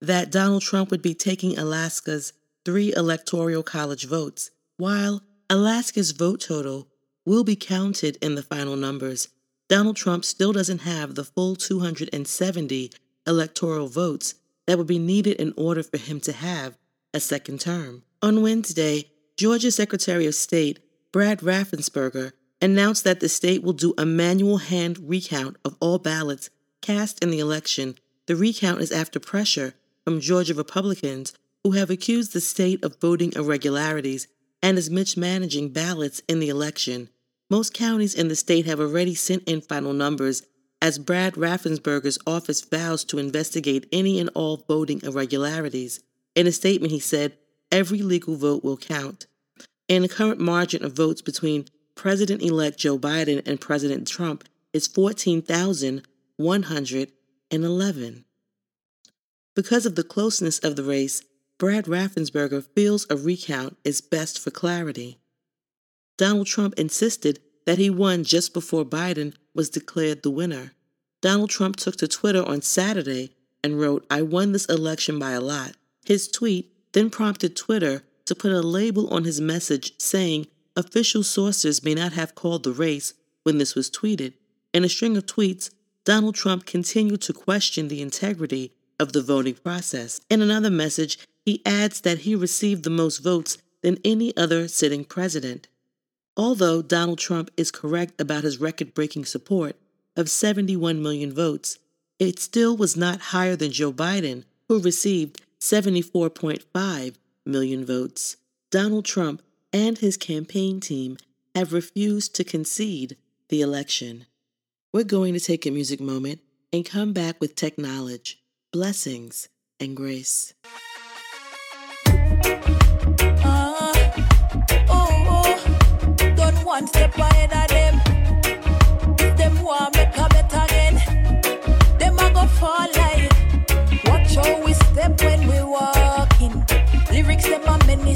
S5: that Donald Trump would be taking Alaska's three electoral college votes, while Alaska's vote total will be counted in the final numbers. Donald Trump still doesn't have the full 270 electoral votes that would be needed in order for him to have a second term. On Wednesday, Georgia Secretary of State Brad Raffensperger announced that the state will do a manual hand recount of all ballots cast in the election. The recount is after pressure from Georgia Republicans who have accused the state of voting irregularities and is mismanaging ballots in the election. Most counties in the state have already sent in final numbers as Brad Raffensperger's office vows to investigate any and all voting irregularities. In a statement, he said, Every legal vote will count. And the current margin of votes between President elect Joe Biden and President Trump is 14,111. Because of the closeness of the race, Brad Raffensperger feels a recount is best for clarity. Donald Trump insisted that he won just before Biden was declared the winner. Donald Trump took to Twitter on Saturday and wrote, I won this election by a lot. His tweet then prompted Twitter to put a label on his message saying official sources may not have called the race when this was tweeted. In a string of tweets, Donald Trump continued to question the integrity of the voting process. In another message, he adds that he received the most votes than any other sitting president. Although Donald Trump is correct about his record breaking support of 71 million votes, it still was not higher than Joe Biden, who received 74.5 million votes. Donald Trump and his campaign team have refused to concede the election. We're going to take a music moment and come back with Teknowledge, blessings, and grace.
S6: Uh, oh, oh, one step ahead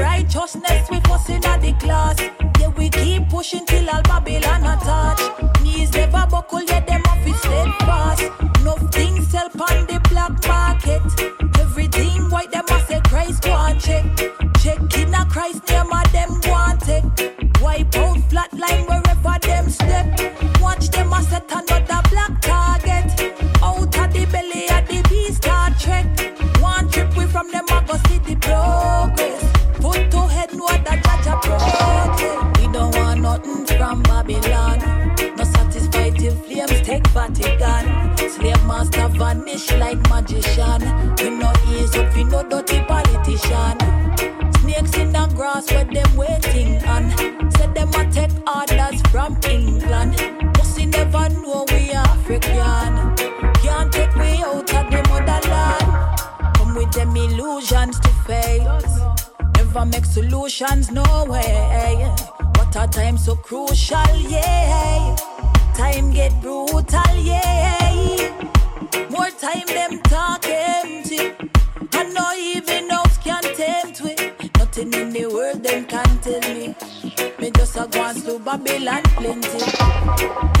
S6: righteousness we fussing at the class. Yeah, we keep pushing till all Babylon attach. Knees never buckle, yet them off is steadfast. Enough things sell on the black market. Everything white, them a say Christ and check. Check in a Christ name, a them and take. Wipe out flat line wherever them step. Watch them a set another Master vanish like magician. We no ease up, we no dirty politician. Snakes in the grass where them waiting on. Said them a take orders from England. Must never know we African. Can't take we out of the motherland. Come with them illusions to face. Never make solutions, no way. What a time so crucial, yeah. Time get brutal, yeah. Time them talk empty. And no even else can tempt we. Nothing in the world them can tell me. Me just a go slow Babylon plenty.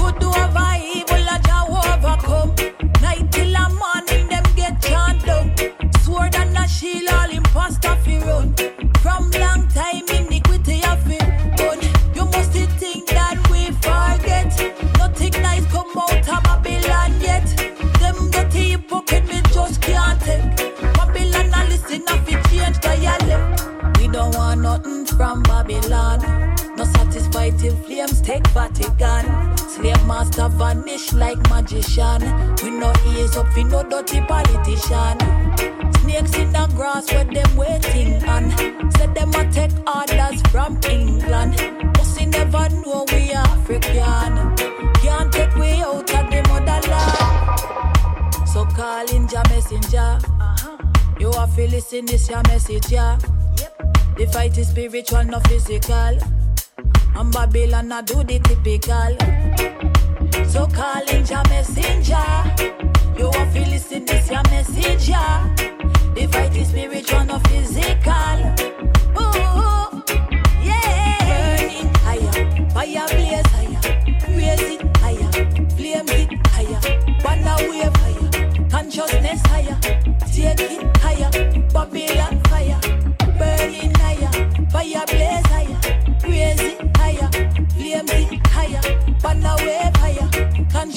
S6: Master vanish like magician. We no ease up, we no dirty politician. Snakes in the grass where them waiting on. Said them a take orders from England. Must never know we are African. Can't take we out of the motherland. So call in your messenger. Uh-huh. You have to listen this your message, yeah. The fight is spiritual, not physical. And Babylon I do the typical. So call in your messenger. You have to listen this your yeah. The fight is spiritual, not physical. Ooh, yeah. Burning higher, fire blaze higher, raise it higher, flame it higher, banner wave higher, consciousness higher, take it higher, Babylon fire, burning higher, fire blaze higher, raise it higher, flame it higher, banner wave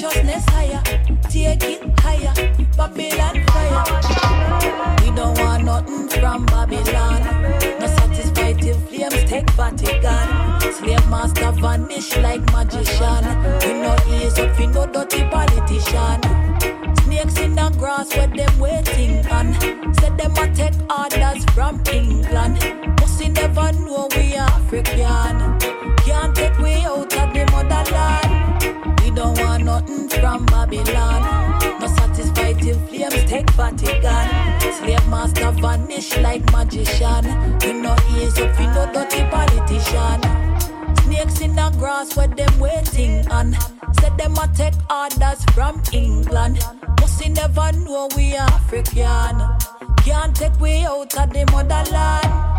S6: higher, consciousness higher, take it higher, Babylon fire. We don't want nothing from Babylon. No satisfied till flames take Vatican. Slave master vanish like magician. We no ease up, we no dirty politician. Snakes in the grass where them waiting on. Said them a take orders from England. Must never know we are African. From Babylon. No satisfied till flames take Vatican. Slave master vanish like magician. We no ease up, we no dirty politician. Snakes in the grass where them waiting on. Said them a take orders from England. Must never know we African. Can't take we out of the motherland.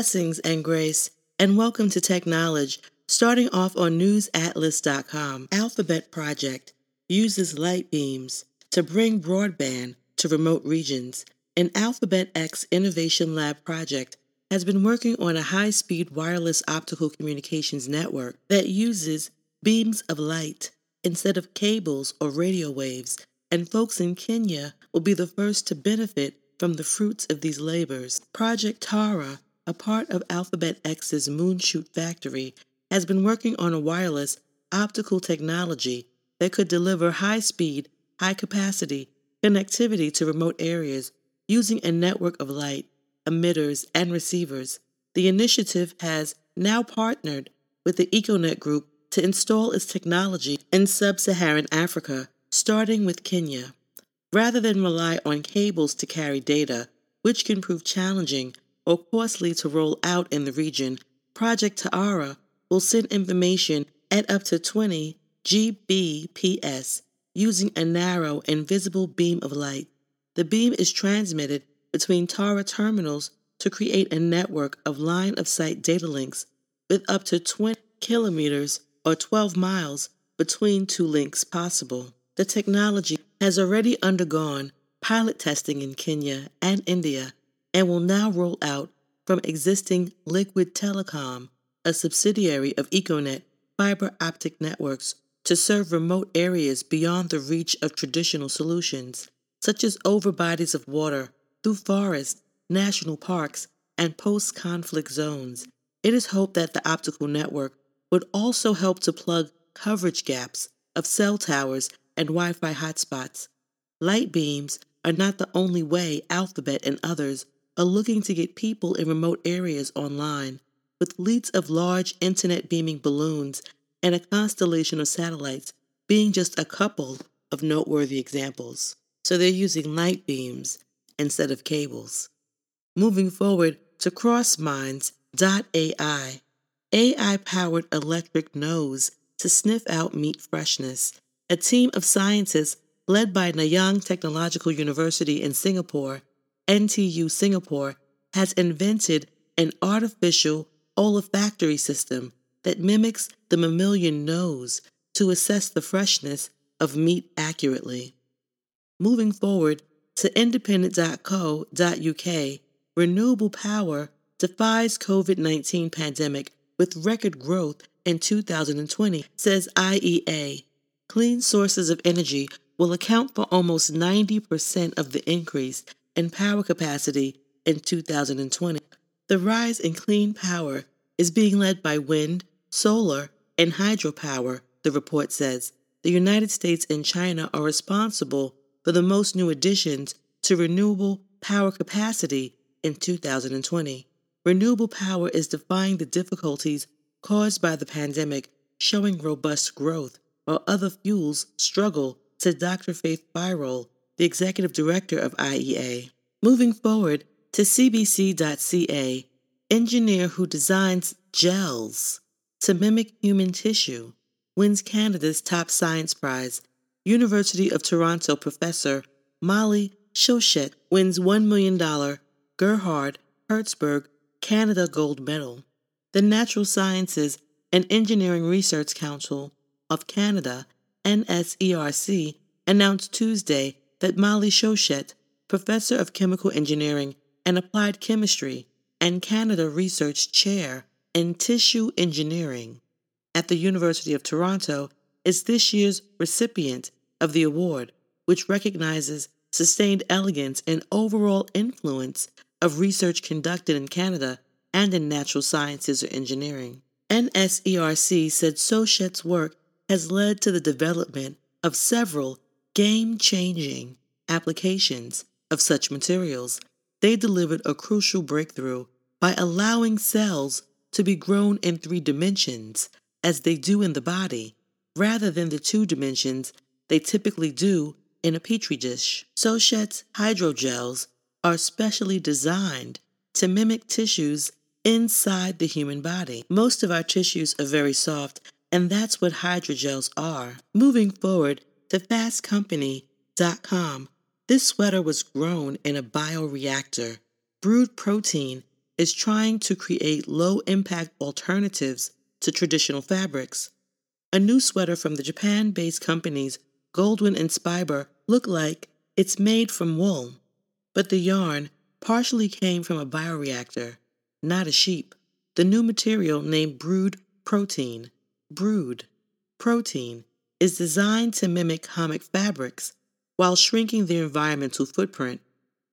S5: Blessings and grace, and welcome to Teknowledge. Starting off on newsatlas.com, Alphabet Project uses light beams to bring broadband to remote regions. An Alphabet X Innovation Lab project has been working on a high speed wireless optical communications network that uses beams of light instead of cables or radio waves, and folks in Kenya will be the first to benefit from the fruits of these labors. Project Taara, a part of Alphabet X's Moonshot factory, has been working on a wireless optical technology that could deliver high speed, high capacity connectivity to remote areas using a network of light, emitters, and receivers. The initiative has now partnered with the Econet Group to install its technology in sub Saharan Africa, starting with Kenya. Rather than rely on cables to carry data, which can prove challenging or costly to roll out in the region, Project Taara will send information at up to 20 Gbps using a narrow, invisible beam of light. The beam is transmitted between Taara terminals to create a network of line of sight data links with up to 20 kilometers or 12 miles between two links possible. The technology has already undergone pilot testing in Kenya and India and will now roll out from existing Liquid Telecom, a subsidiary of Econet fiber optic networks, to serve remote areas beyond the reach of traditional solutions, such as over bodies of water, through forests, national parks, and post conflict zones. It is hoped that the optical network would also help to plug coverage gaps of cell towers and Wi Fi hotspots. Light beams are not the only way Alphabet and others are looking to get people in remote areas online, with fleets of large internet beaming balloons and a constellation of satellites being just a couple of noteworthy examples. So they're using light beams instead of cables. Moving forward to CrossMinds.ai, AI powered electric nose to sniff out meat freshness. A team of scientists led by Nanyang Technological University in Singapore, NTU Singapore, has invented an artificial olfactory system that mimics the mammalian nose to assess the freshness of meat accurately. Moving forward to independent.co.uk, renewable power defies COVID 19 pandemic with record growth in 2020, says IEA. Clean sources of energy will account for almost 90% of the increase in power capacity in 2020. The rise in clean power is being led by wind, solar, and hydropower, the report says. The United States and China are responsible for the most new additions to renewable power capacity in 2020. Renewable power is defying the difficulties caused by the pandemic, showing robust growth, while other fuels struggle, said Dr. Fatih Birol, the executive director of IEA. Moving forward to CBC.ca, engineer who designs gels to mimic human tissue wins Canada's top science prize. University of Toronto professor Molly Shoichet wins $1 million Gerhard Herzberg Canada Gold Medal. The Natural Sciences and Engineering Research Council of Canada, NSERC, announced Tuesday that Molly Shoichet, professor of chemical engineering and applied chemistry and Canada Research Chair in Tissue Engineering at the University of Toronto, is this year's recipient of the award, which recognizes sustained elegance and overall influence of research conducted in Canada and in natural sciences or engineering. NSERC said Shoichet's work has led to the development of several game changing applications of such materials. They delivered a crucial breakthrough by allowing cells to be grown in three dimensions, as they do in the body, rather than the two dimensions they typically do in a petri dish. Shoichet's hydrogels are specially designed to mimic tissues inside the human body. Most of our tissues are very soft, and that's what hydrogels are. Moving forward to fastcompany.com, this sweater was grown in a bioreactor. Brewed protein is trying to create low impact alternatives to traditional fabrics. A new sweater from the Japan based companies Goldwin and Spiber look like it's made from wool, but the yarn partially came from a bioreactor, not a sheep. The new material named Brewed Protein, Brewed Protein, is designed to mimic hammock fabrics while shrinking their environmental footprint.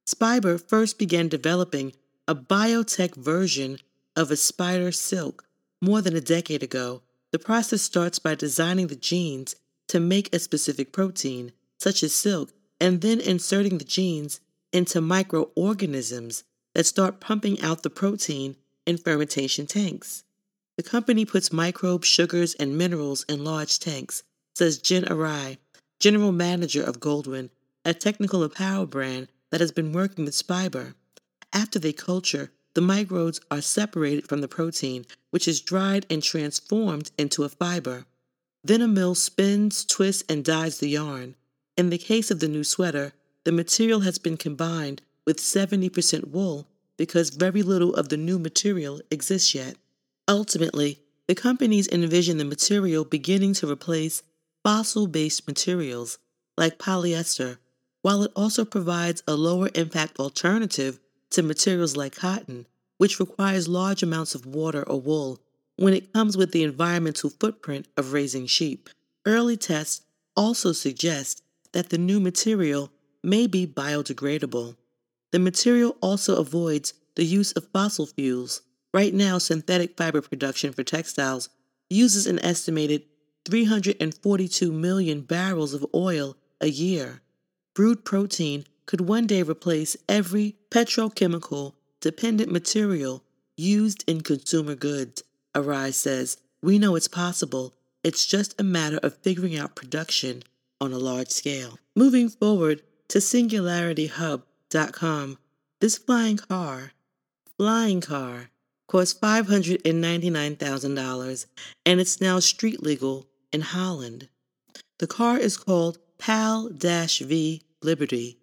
S5: Spiber first began developing a biotech version of a spider silk more than a decade ago. The process starts by designing the genes to make a specific protein, such as silk, and then inserting the genes into microorganisms that start pumping out the protein in fermentation tanks. The company puts microbes, sugars, and minerals in large tanks, says Jen Arai, general manager of Goldwin, a technical apparel brand that has been working with Spiber. After they culture, the microbes are separated from the protein, which is dried and transformed into a fiber. Then a mill spins, twists, and dyes the yarn. In the case of the new sweater, the material has been combined with 70% wool because very little of the new material exists yet. Ultimately, the companies envision the material beginning to replace fossil based materials like polyester, while it also provides a lower impact alternative to materials like cotton, which requires large amounts of water or wool when it comes with the environmental footprint of raising sheep. Early tests also suggest that the new material may be biodegradable. The material also avoids the use of fossil fuels. Right now, synthetic fiber production for textiles uses an estimated 342 million barrels of oil a year. Brewed protein could one day replace every petrochemical dependent material used in consumer goods. Arise says, We know it's possible. It's just a matter of figuring out production on a large scale. Moving forward to singularityhub.com, this flying car, flying car, cost $599,000 and it's now street legal in Holland. The car is called PAL V Liberty.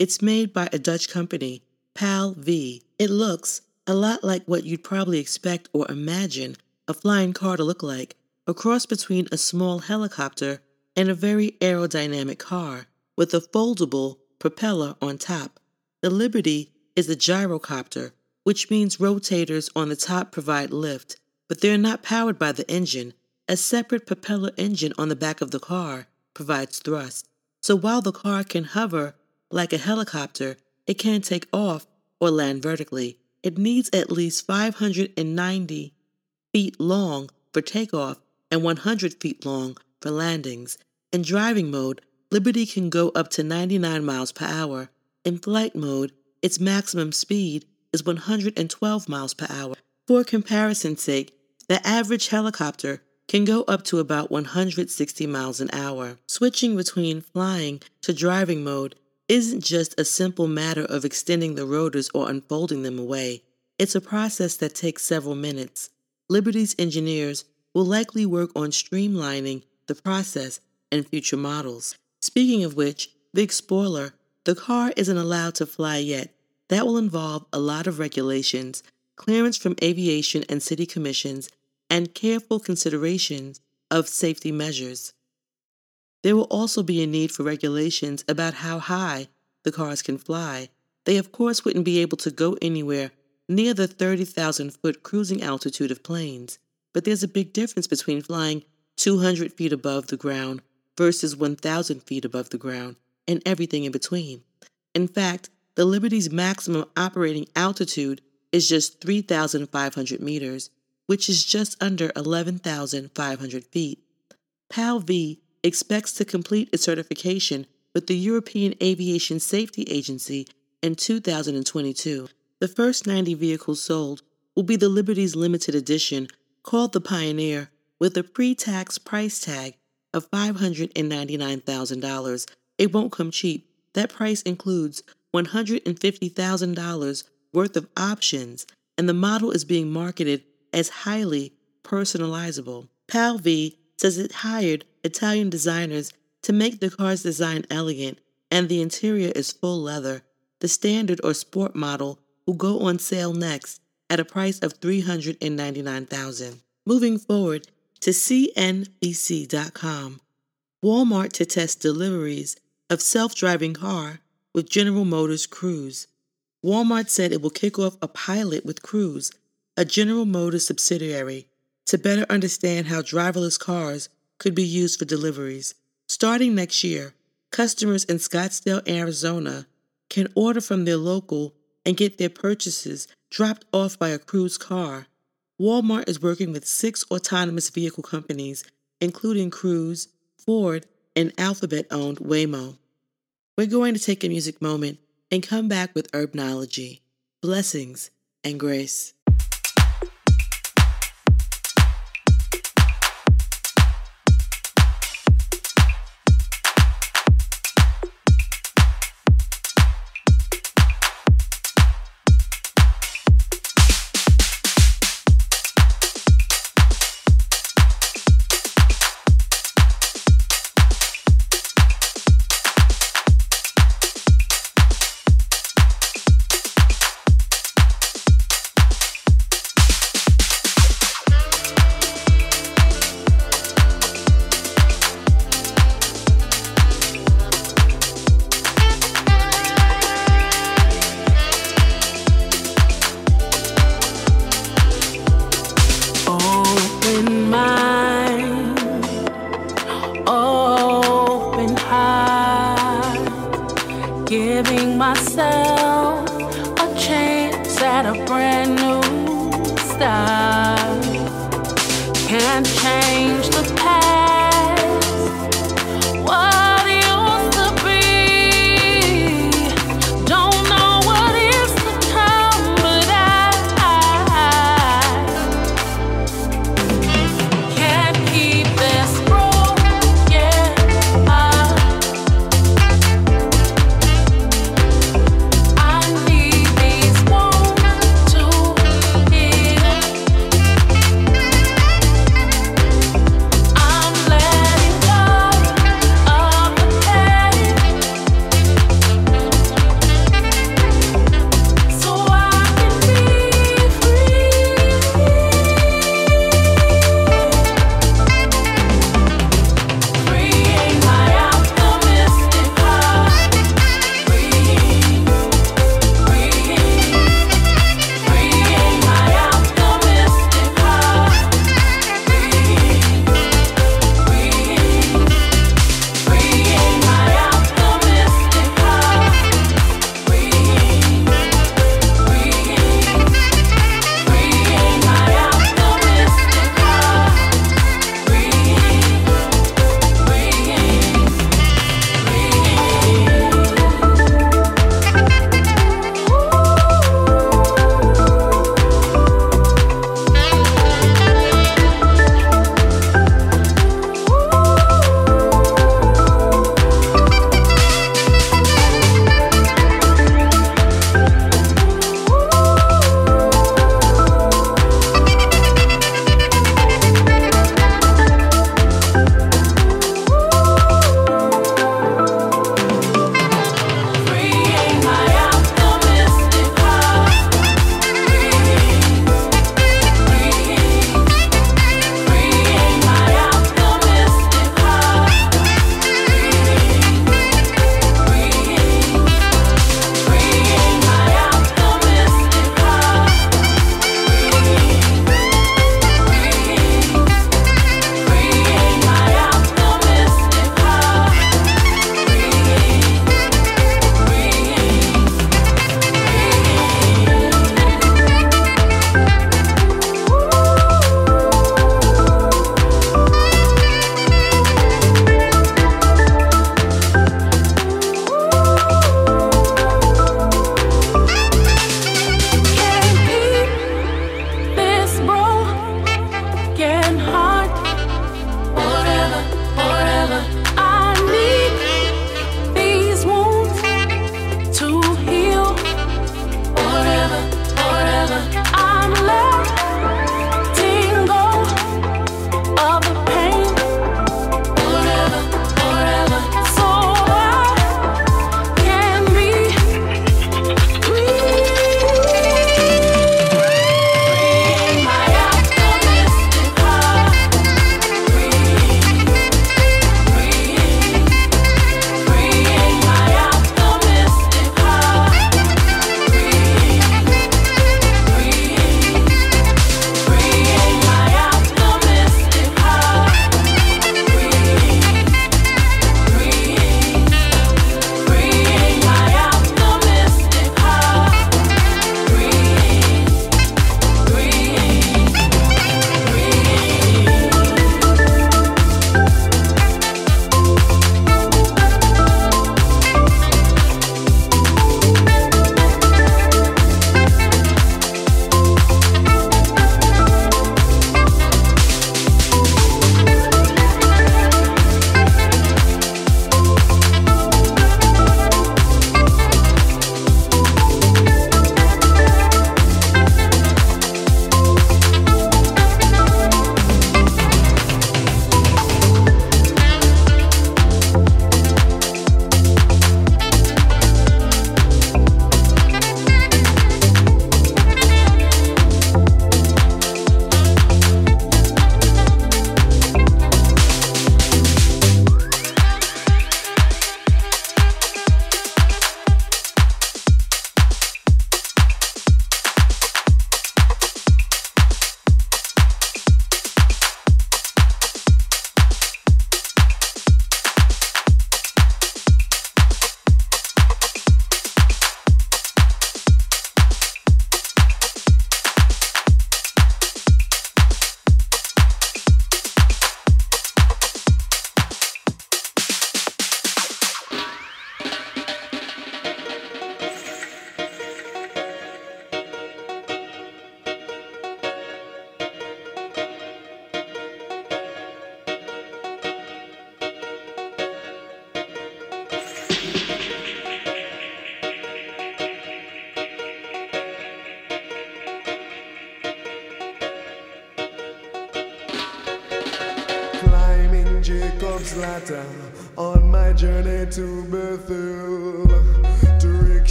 S5: It's made by a Dutch company, PAL V. It looks a lot like what you'd probably expect or imagine a flying car to look like, a cross between a small helicopter and a very aerodynamic car with a foldable propeller on top. The Liberty is a gyrocopter, which means rotators on the top provide lift, but they're not powered by the engine. A separate propeller engine on the back of the car provides thrust. So while the car can hover like a helicopter, it can't take off or land vertically. It needs at least 590 feet long for takeoff and 100 feet long for landings. In driving mode, Liberty can go up to 99 miles per hour. In flight mode, its maximum speed is 112 miles per hour. For comparison's sake, the average helicopter can go up to about 160 miles an hour. Switching between flying to driving mode isn't just a simple matter of extending the rotors or unfolding them away. It's a process that takes several minutes. Liberty's engineers will likely work on streamlining the process in future models. Speaking of which, big spoiler, the car isn't allowed to fly yet. That will involve a lot of regulations, clearance from aviation and city commissions, and careful considerations of safety measures. There will also be a need for regulations about how high the cars can fly. They, of course, wouldn't be able to go anywhere near the 30,000 foot cruising altitude of planes, but there's a big difference between flying 200 feet above the ground versus 1,000 feet above the ground and everything in between. In fact, the Liberty's maximum operating altitude is just 3,500 meters, which is just under 11,500 feet. PAL V expects to complete its certification with the European Aviation Safety Agency in 2022. The first 90 vehicles sold will be the Liberty's limited edition called the Pioneer with a pre tax price tag of $599,000. It won't come cheap. That price includes $150,000 worth of options, and the model is being marketed as highly personalizable. PAL-V says it hired Italian designers to make the car's design elegant, and the interior is full leather. The standard or sport model will go on sale next, at a price of 399,000. Moving forward to CNBC.com, Walmart to test deliveries of self-driving car with General Motors Cruise. Walmart said it will kick off a pilot with Cruise, a General Motors subsidiary, to better understand how driverless cars could be used for deliveries. Starting next year, customers in Scottsdale, Arizona can order from their local and get their purchases dropped off by a Cruise car. Walmart is working with six autonomous vehicle companies, including Cruise, Ford, and Alphabet owned Waymo. We're going to take a music moment and come back with Herbnology, blessings, and grace.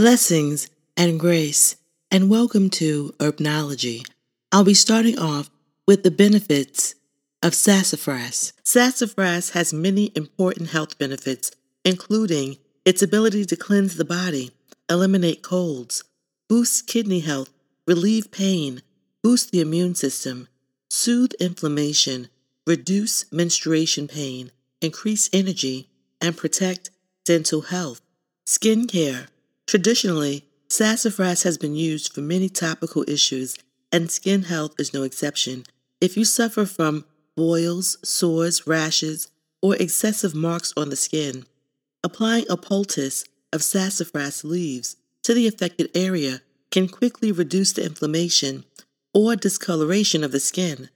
S5: Blessings and grace, and welcome to Herbnology. I'll be starting off with the benefits of sassafras. Sassafras has many important health benefits, including its ability to cleanse the body, eliminate colds, boost kidney health, relieve pain, boost the immune system, soothe inflammation, reduce menstruation pain, increase energy, and protect dental health. Skincare. Traditionally, sassafras has been used for many topical issues, and skin health is no exception. If you suffer from boils, sores, rashes, or excessive marks on the skin, applying a poultice of sassafras leaves to the affected area can quickly reduce the inflammation or discoloration of the skin.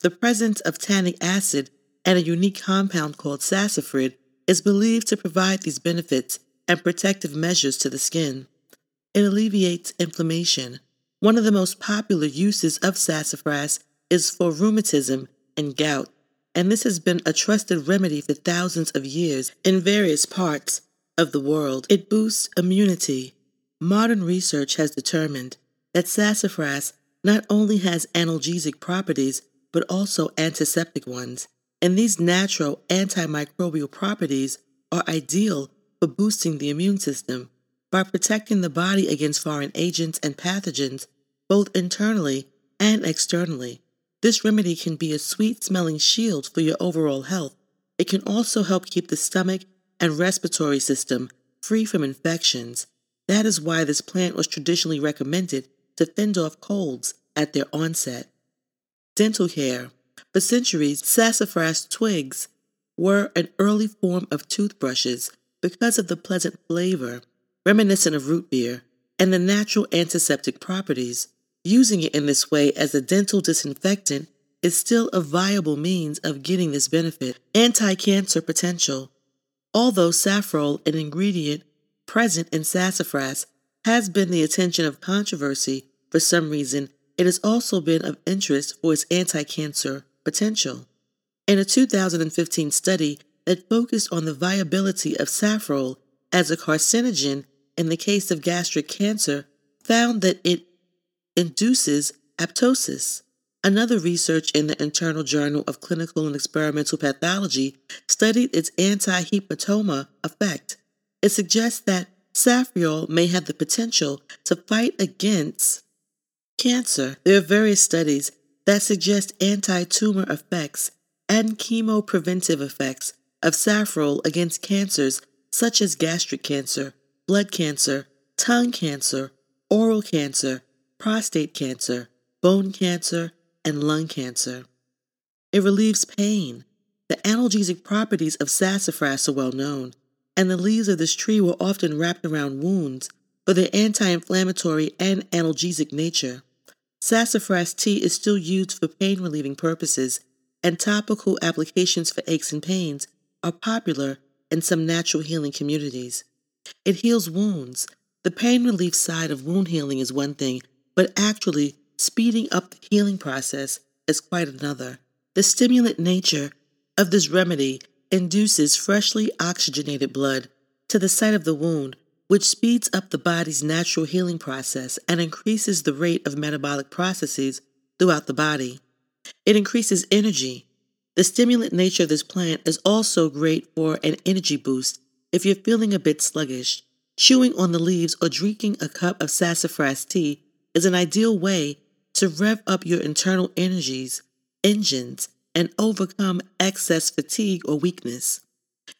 S5: The presence of tannic acid and a unique compound called sassafras is believed to provide these benefits and protective measures to the skin. It alleviates inflammation. One of the most popular uses of sassafras is for rheumatism and gout, and this has been a trusted remedy for thousands of years in various parts of the world. It boosts immunity. Modern research has determined that sassafras not only has analgesic properties, but also antiseptic ones, and these natural antimicrobial properties are ideal for boosting the immune system by protecting the body against foreign agents and pathogens, both internally and externally. This remedy can be a sweet smelling shield for your overall health. It can also help keep the stomach and respiratory system free from infections. That is why this plant was traditionally recommended to fend off colds at their onset. Dental care. For centuries, sassafras twigs were an early form of toothbrushes because of the pleasant flavor, reminiscent of root beer, and the natural antiseptic properties. Using it in this way as a dental disinfectant is still a viable means of getting this benefit. Anti cancer potential. Although safrole, an ingredient present in sassafras, has been the attention of controversy for some reason, it has also been of interest for its anti cancer potential. In a 2015 study, that focused on the viability of safrole as a carcinogen in the case of gastric cancer found that it induces apoptosis. Another research in the Internal Journal of Clinical and Experimental Pathology studied its anti-hepatoma effect. It suggests that safrole may have the potential to fight against cancer. There are various studies that suggest anti-tumor effects and chemopreventive effects of safrole against cancers such as gastric cancer, blood cancer, tongue cancer, oral cancer, prostate cancer, bone cancer, and lung cancer. It relieves pain. The analgesic properties of sassafras are well known, and the leaves of this tree were often wrapped around wounds for their anti inflammatory and analgesic nature. Sassafras tea is still used for pain relieving purposes, and topical applications for aches and pains are popular in some natural healing communities. It heals wounds. The pain relief side of wound healing is one thing, but actually speeding up the healing process is quite another. The stimulant nature of this remedy induces freshly oxygenated blood to the site of the wound, which speeds up the body's natural healing process and increases the rate of metabolic processes throughout the body. It increases energy, the stimulant nature of this plant is also great for an energy boost if you're feeling a bit sluggish. Chewing on the leaves or drinking a cup of sassafras tea is an ideal way to rev up your internal energies, engines, and overcome excess fatigue or weakness.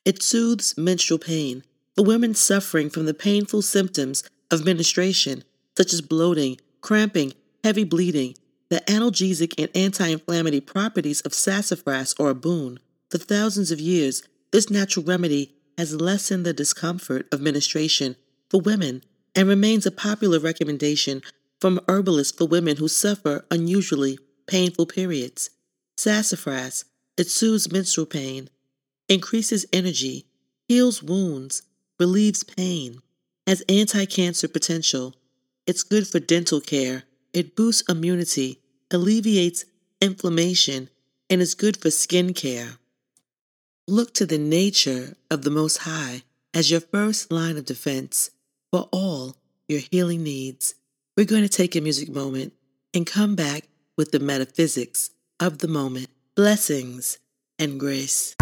S5: It soothes menstrual pain for women suffering from the painful symptoms of menstruation, such as bloating, cramping, heavy bleeding, the analgesic and anti inflammatory properties of sassafras are a boon. For thousands of years, this natural remedy has lessened the discomfort of menstruation for women and remains a popular recommendation from herbalists for women who suffer unusually painful periods. Sassafras, it soothes menstrual pain, increases energy, heals wounds, relieves pain, has anti cancer potential. It's good for dental care. It boosts immunity alleviates inflammation, and is good for skin care. Look to the nature of the Most High as your first line of defense
S8: for all your healing needs. We're going to take a music moment and come back with the metaphysics of the moment, blessings, and grace.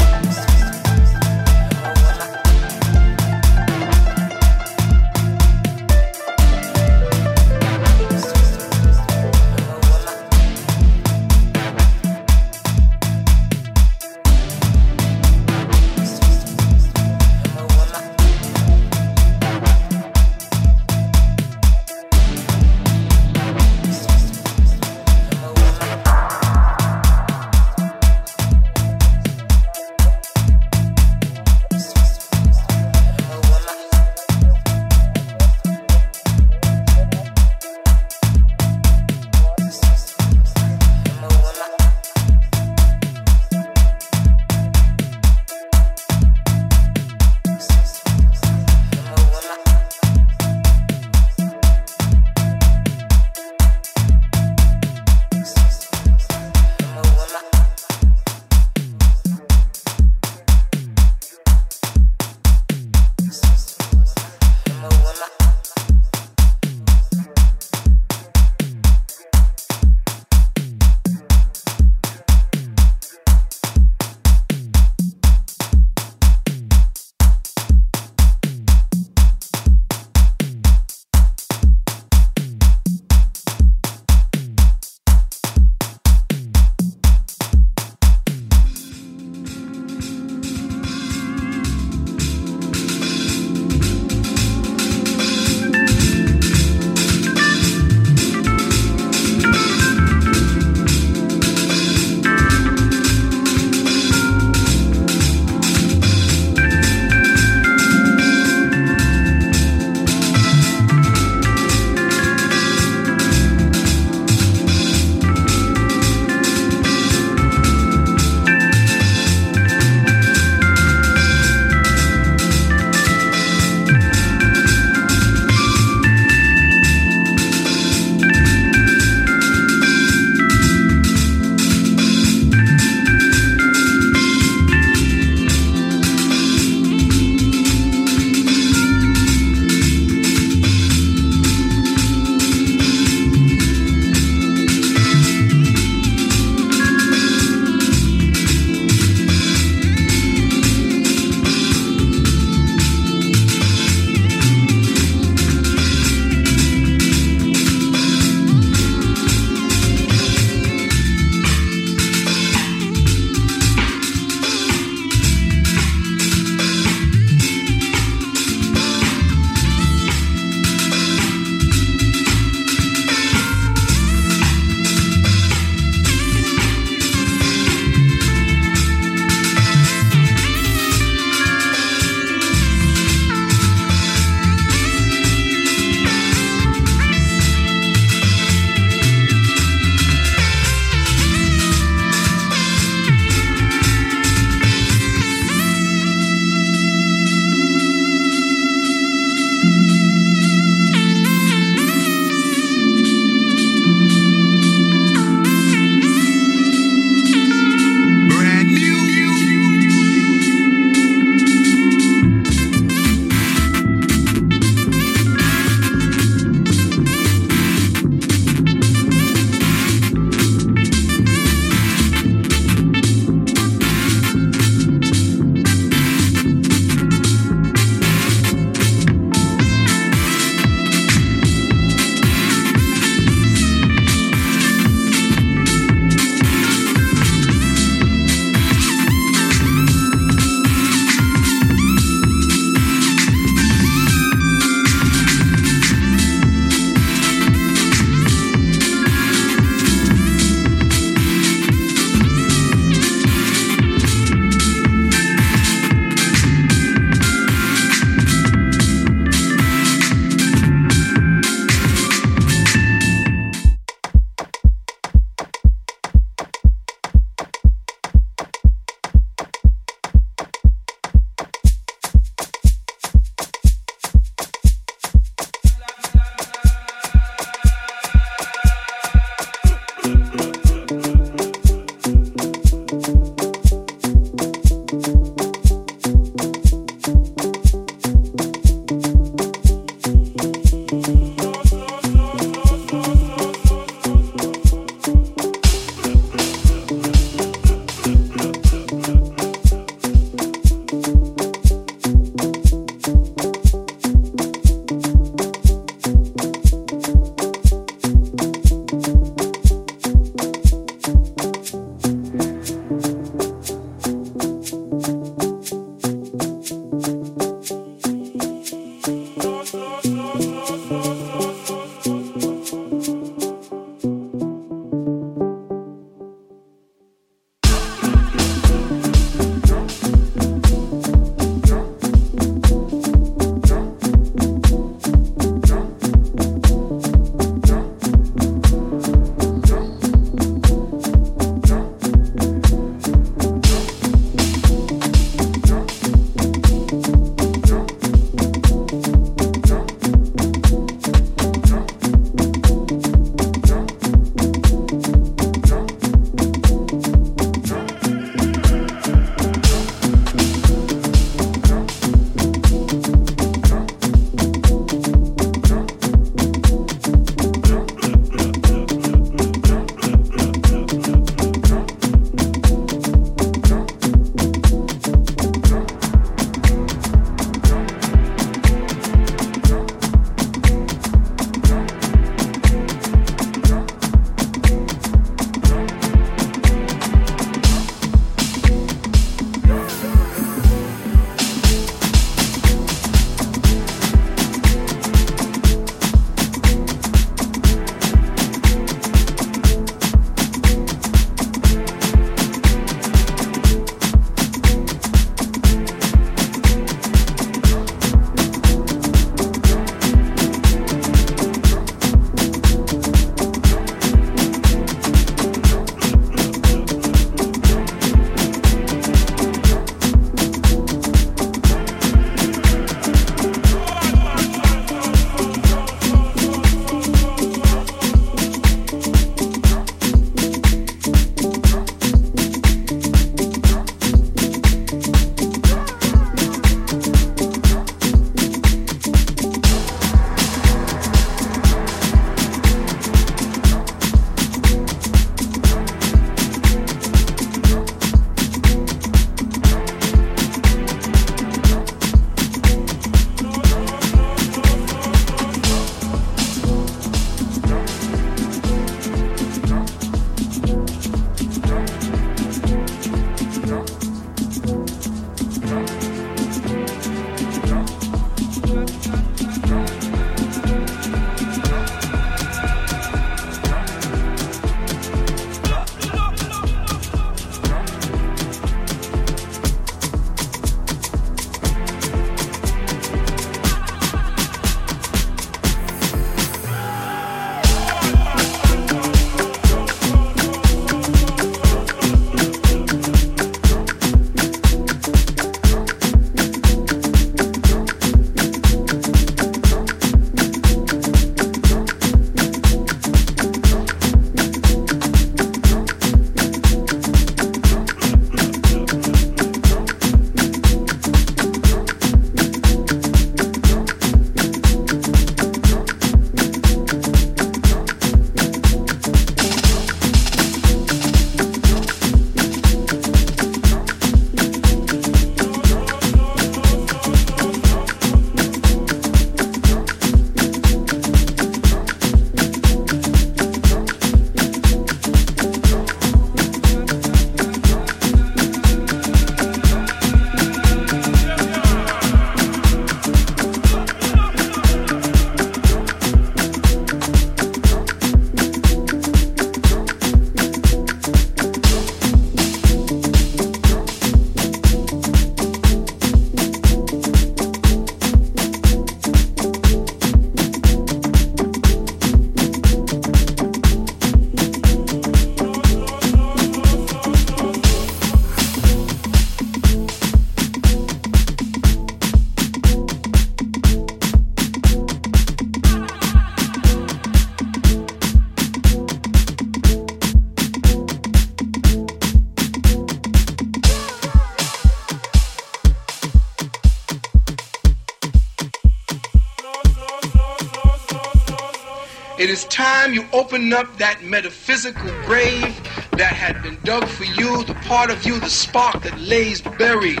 S9: Time you open up that metaphysical grave that had been dug for you, the part of you, the spark that lays buried.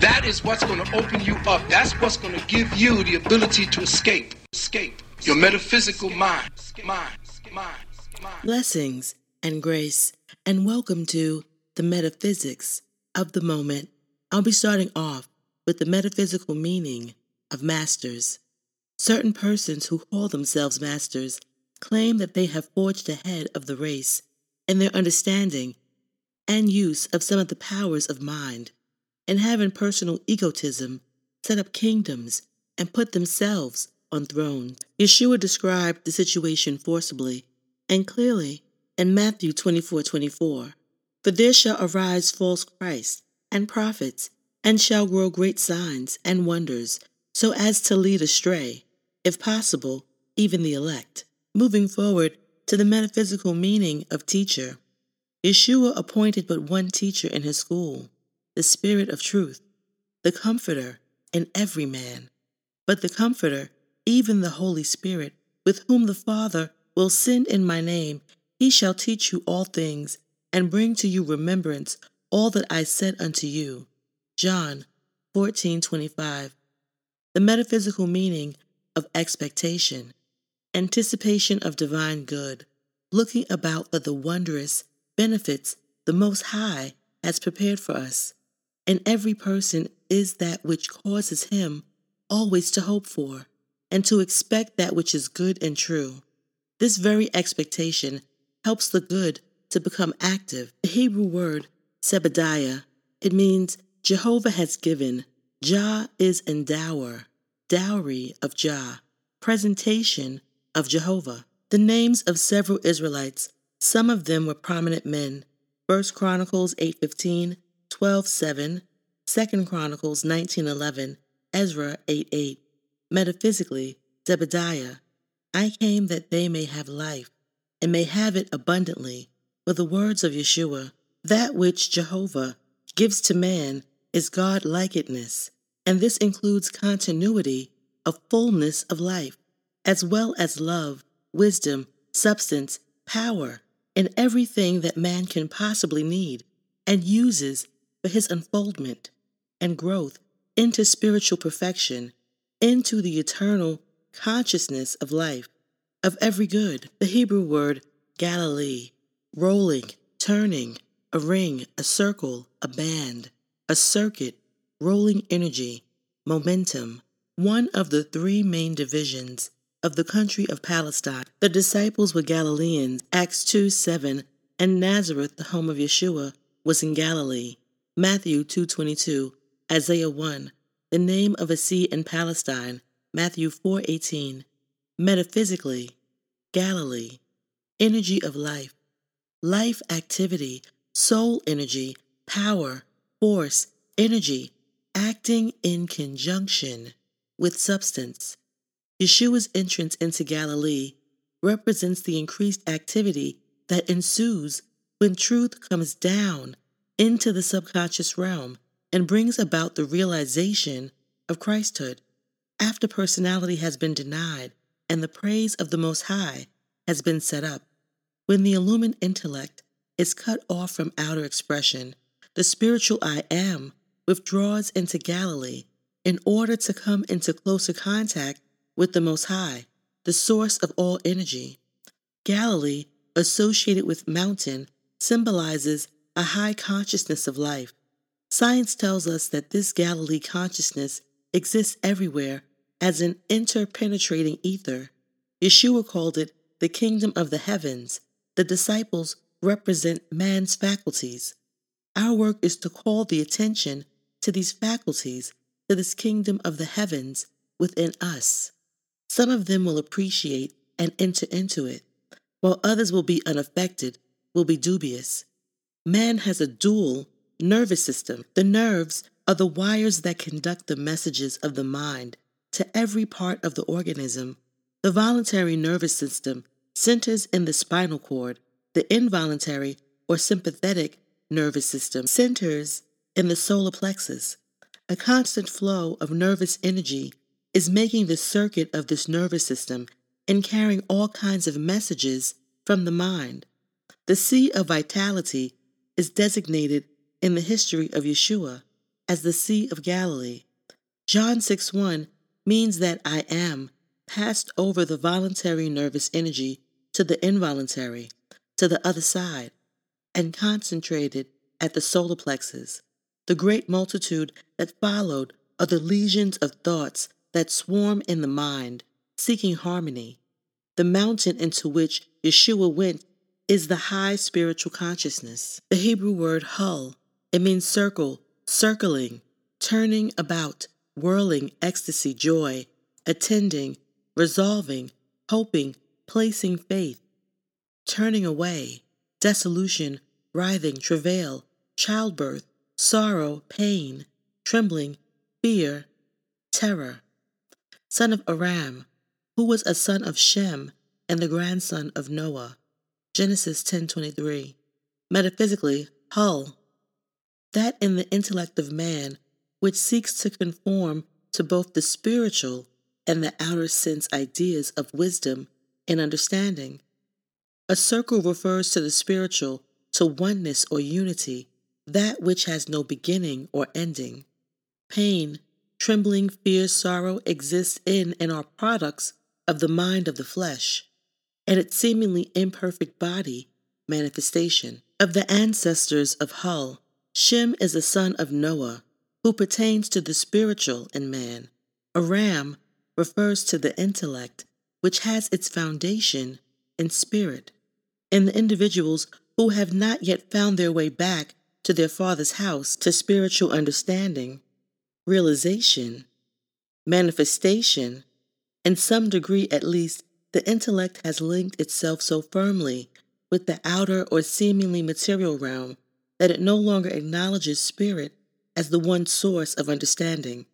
S9: That is what's going to open you up. That's what's going to give you the ability to escape. Escape your metaphysical mind. Mind. Mind.
S5: Blessings and grace, and welcome to the metaphysics of the moment. I'll be starting off with the metaphysical meaning of masters. Certain persons who call themselves masters claim that they have forged ahead of the race in their understanding and use of some of the powers of mind, and have in personal egotism set up kingdoms and put themselves on thrones. Yeshua described the situation forcibly and clearly in Matthew 24 24. For there shall arise false Christs and prophets, and shall grow great signs and wonders, so as to lead astray, if possible, even the elect. Moving forward to the metaphysical meaning of teacher, Yeshua appointed but one teacher in his school, the Spirit of truth, the Comforter in every man. But the Comforter, even the Holy Spirit, with whom the Father will send in my name, he shall teach you all things, and bring to you remembrance all that I said unto you. John 14:25. The metaphysical meaning of expectation, anticipation of divine good, looking about for the wondrous benefits the Most High has prepared for us. And every person is that which causes him always to hope for, and to expect that which is good and true. This very expectation helps the good to become active. The Hebrew word Zebediah, it means Jehovah has given. Jah is endower, dowry of Jah, presentation of Jehovah. The names of several Israelites, some of them were prominent men. 1 Chronicles 8:15, 12:7, 2 Chronicles 19:11, Ezra 8:8. Metaphysically, Zebediah, I came that they may have life, and may have it abundantly. For the words of Yeshua, that which Jehovah gives to man is God likeness, and this includes continuity of fullness of life, as well as love, wisdom, substance, power, and everything that man can possibly need and uses for his unfoldment and growth into spiritual perfection, into the eternal consciousness of life, of every good. The Hebrew word Galilee, rolling, turning, a ring, a circle, a band, a circuit, rolling energy, momentum, one of the three main divisions of the country of Palestine. The disciples were Galileans, Acts 2 7, and Nazareth, the home of Yeshua, was in Galilee. Matthew 2:22, Isaiah 1, the name of a sea in Palestine, Matthew 4:18. Metaphysically, Galilee, energy of life, life activity, soul energy, power, force, energy, acting in conjunction with substance. Yeshua's entrance into Galilee represents the increased activity that ensues when truth comes down into the subconscious realm and brings about the realization of Christhood after personality has been denied and the praise of the Most High has been set up. When the illumined intellect is cut off from outer expression, the spiritual I am withdraws into Galilee in order to come into closer contact with the Most High, the source of all energy. Galilee, associated with mountain, symbolizes a high consciousness of life. Science tells us that this Galilee consciousness exists everywhere as an interpenetrating ether. Yeshua called it the kingdom of the heavens. The disciples represent man's faculties. Our work is to call the attention to these faculties, to this kingdom of the heavens within us. Some of them will appreciate and enter into it, while others will be unaffected, will be dubious. Man has a dual nervous system. The nerves are the wires that conduct the messages of the mind to every part of the organism. The voluntary nervous system centers in the spinal cord. The involuntary or sympathetic nervous system centers in the solar plexus. A constant flow of nervous energy is making the circuit of this nervous system and carrying all kinds of messages from the mind. The Sea of Vitality is designated in the history of Yeshua as the Sea of Galilee. John 6 1 means that I am passed over the voluntary nervous energy to the involuntary, to the other side, and concentrated at the solar plexus. The great multitude that followed are the legions of thoughts that swarm in the mind, seeking harmony. The mountain into which Yeshua went is the high spiritual consciousness. The Hebrew word Hul, it means circle, circling, turning about, whirling, ecstasy, joy, attending, resolving, hoping, placing faith, turning away, dissolution, writhing, travail, childbirth, sorrow, pain, trembling, fear, terror. Son of Aram, who was a son of Shem and the grandson of Noah. Genesis 10:23. Metaphysically, Hul, that in the intellect of man which seeks to conform to both the spiritual and the outer sense ideas of wisdom and understanding. A circle refers to the spiritual, to oneness or unity, that which has no beginning or ending. Pain, trembling, fear, sorrow exist in and are products of the mind of the flesh and its seemingly imperfect body manifestation. Of the ancestors of Hul, Shem is a son of Noah, who pertains to the spiritual in man. Aram refers to the intellect, which has its foundation in spirit. In the individuals who have not yet found their way back to their Father's house, to spiritual understanding, realization, manifestation, in some degree at least, the intellect has linked itself so firmly with the outer or seemingly material realm that it no longer acknowledges spirit as the one source of understanding,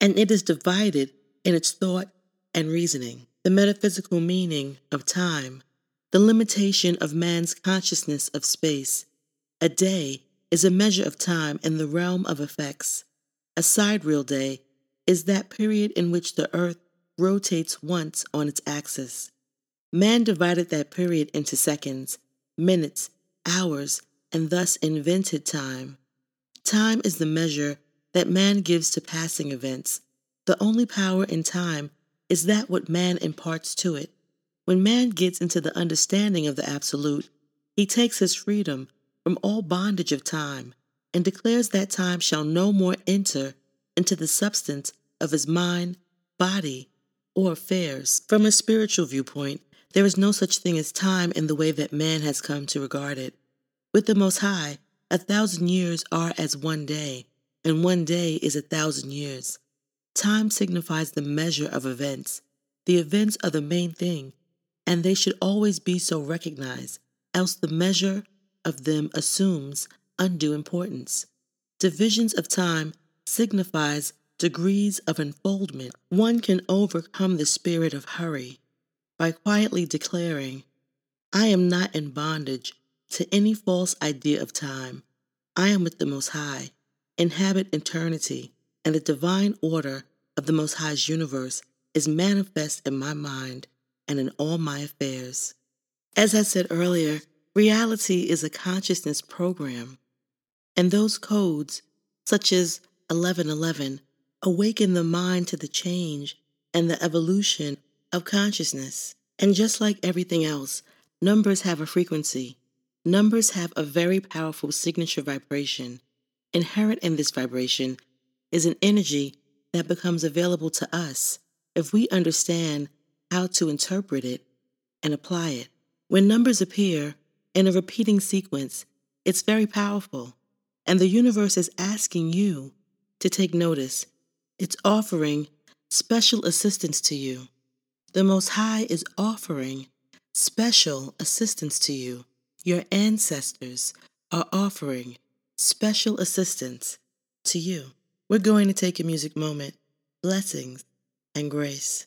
S5: and it is divided in its thought and reasoning. The metaphysical meaning of time, the limitation of man's consciousness of space. A day is a measure of time in the realm of effects. A sidereal day is that period in which the earth rotates once on its axis. Man divided that period into seconds, minutes, hours, and thus invented time. Time is the measure that man gives to passing events. The only power in time is that what man imparts to it. When man gets into the understanding of the Absolute, he takes his freedom from all bondage of time and declares that time shall no more enter into the substance of his mind, body, or affairs. From a spiritual viewpoint, there is no such thing as time in the way that man has come to regard it. With the Most High, a thousand years are as one day, and one day is a thousand years. Time signifies the measure of events. The events are the main thing, and they should always be so recognized, else the measure of them assumes undue importance. Divisions of time signifies degrees of unfoldment. One can overcome the spirit of hurry by quietly declaring, I am not in bondage to any false idea of time. I am with the Most High, inhabit eternity, and the divine order of the Most High's universe is manifest in my mind and in all my affairs. As I said earlier, reality is a consciousness program, and those codes, such as 1111, awaken the mind to the change and the evolution of consciousness. And just like everything else, numbers have a frequency. Numbers have a very powerful signature vibration. Inherent in this vibration is an energy that becomes available to us if we understand how to interpret it and apply it. When numbers appear in a repeating sequence, it's very powerful, and the universe is asking you to take notice. It's offering special assistance to you. The Most High is offering special assistance to you. Your ancestors are offering special assistance to you. We're going to take a music moment. Blessings and grace.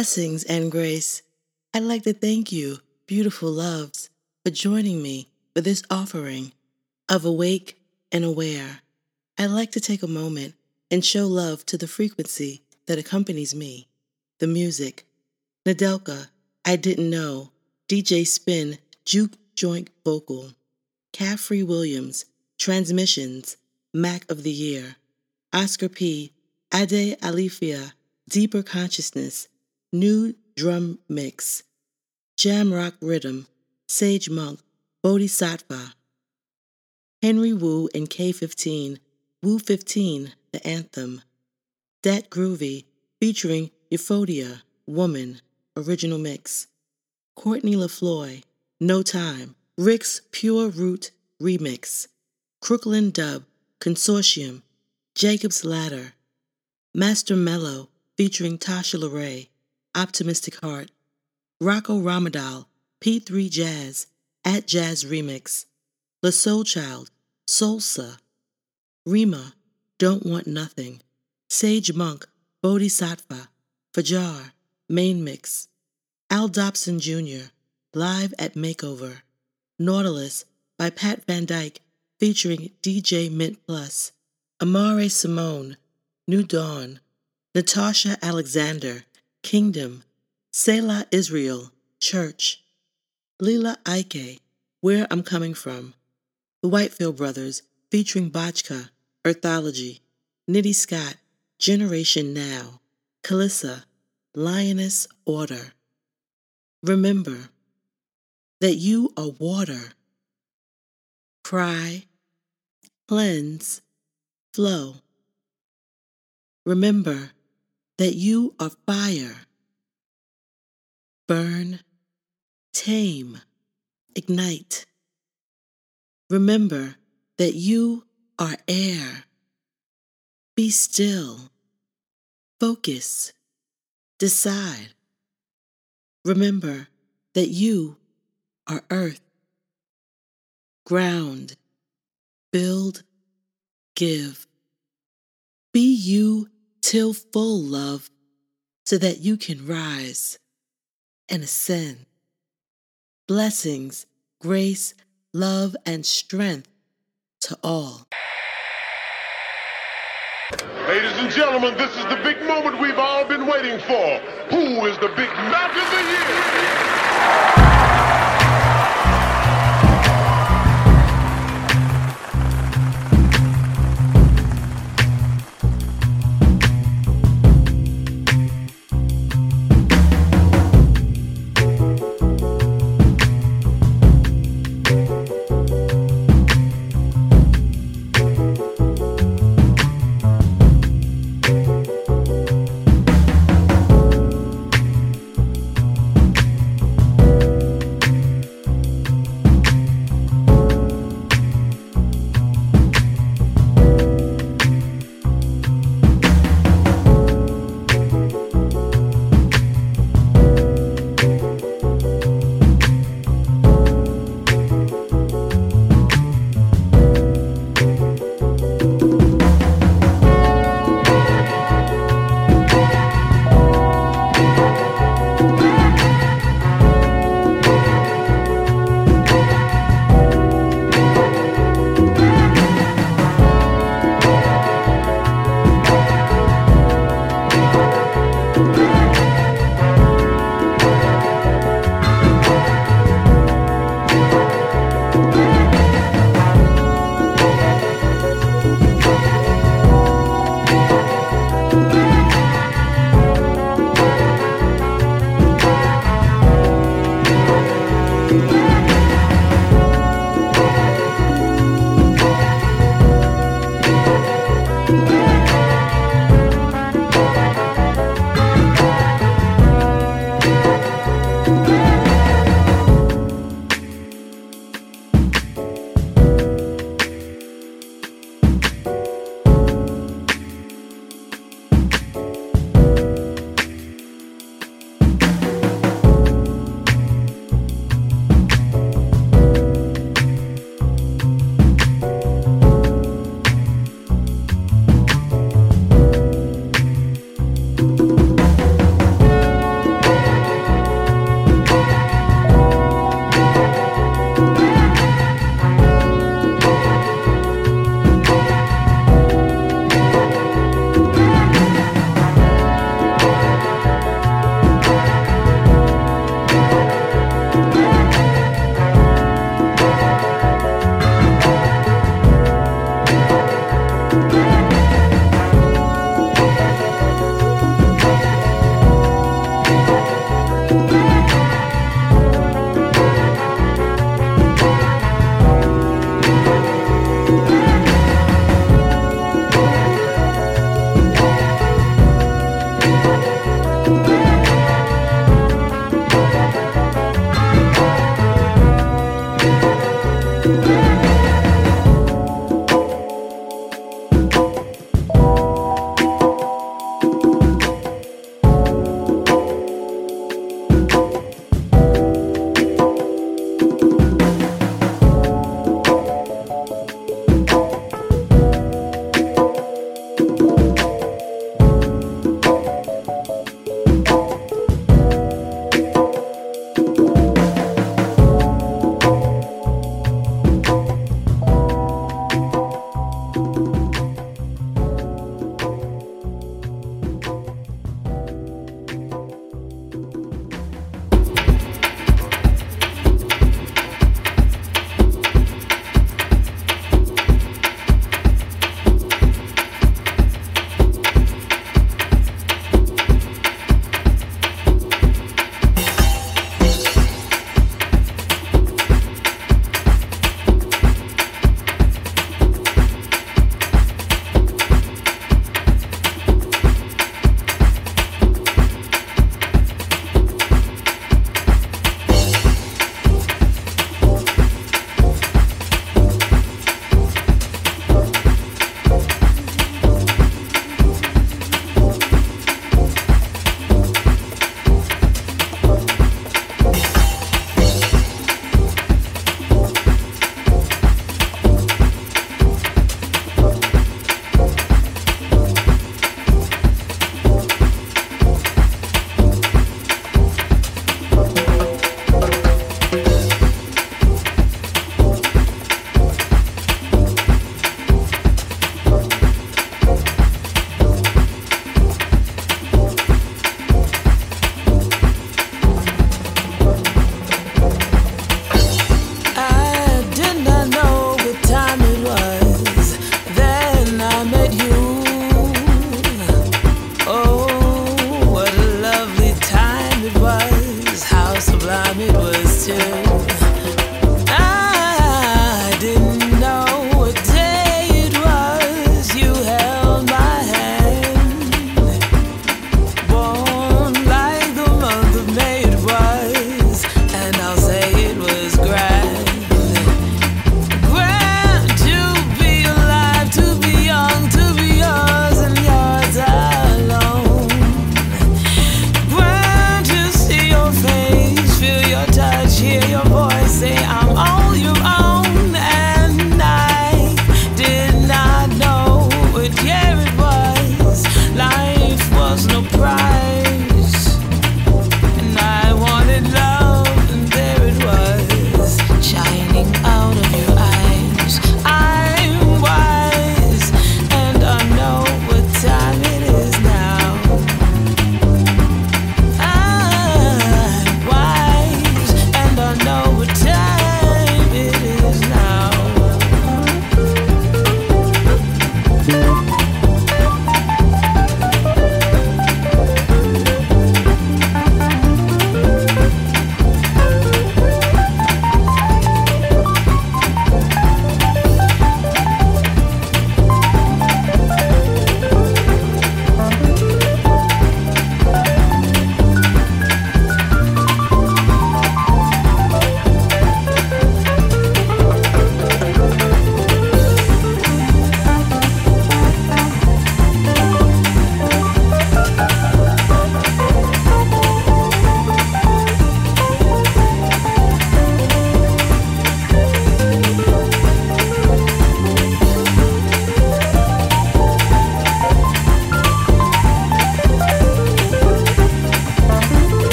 S5: Blessings and grace. I'd like to thank you, beautiful loves, for joining me for this offering of Awake and Aware. I'd like to take a moment and show love to the frequency that accompanies me, the music. Nadelka, I Didn't Know, DJ Spin, Juke Joint Vocal, Caffrey Williams, Transmissions, Mac of the Year, Oscar P., Ade Alifia, Deeper Consciousness, New Drum Mix, Jamrock Rhythm, Sage Monk, Bodhisattva, Henry Wu and K15, Wu 15, the anthem, Dat Groovy, featuring Euphodia, Woman, original mix, Courtney LaFloy, No Time, Rick's Pure Root remix, Crooklyn Dub, Consortium, Jacob's Ladder, Master Mellow, featuring Tasha LeRae, Optimistic Heart, Rocco Rodamaal, P3 Jazz, Atjazz Remix, La Soul Child, Solsa, Rima, Don't Want Nothing, Sage Monk, Bodhisattva, Fajar, Main Mix, Al Dobson Jr., Live at Makeover, Nautilus by Pat Van Dyke featuring DJ Mint Plus, Amare Simone, New Dawn, Natasha Alexander, Kingdom, Selah Israel, Church, Lila Ike, Where I'm Coming From, The Whitefield Brothers featuring Botchka, Earthology, Nitty Scott, Generation Now, Kalissa, Lioness Order. Remember that you are water. Cry, cleanse, flow. Remember that you are fire. Burn, tame, ignite. Remember that you are air. Be still. Focus. Decide. Remember that you are earth. Ground. Build. Give. Be you till full, love, so that you can rise and ascend. Blessings, grace, love, and strength to all.
S7: Ladies and gentlemen, this is the big moment we've all been waiting for. Who is the big Mac of the Year?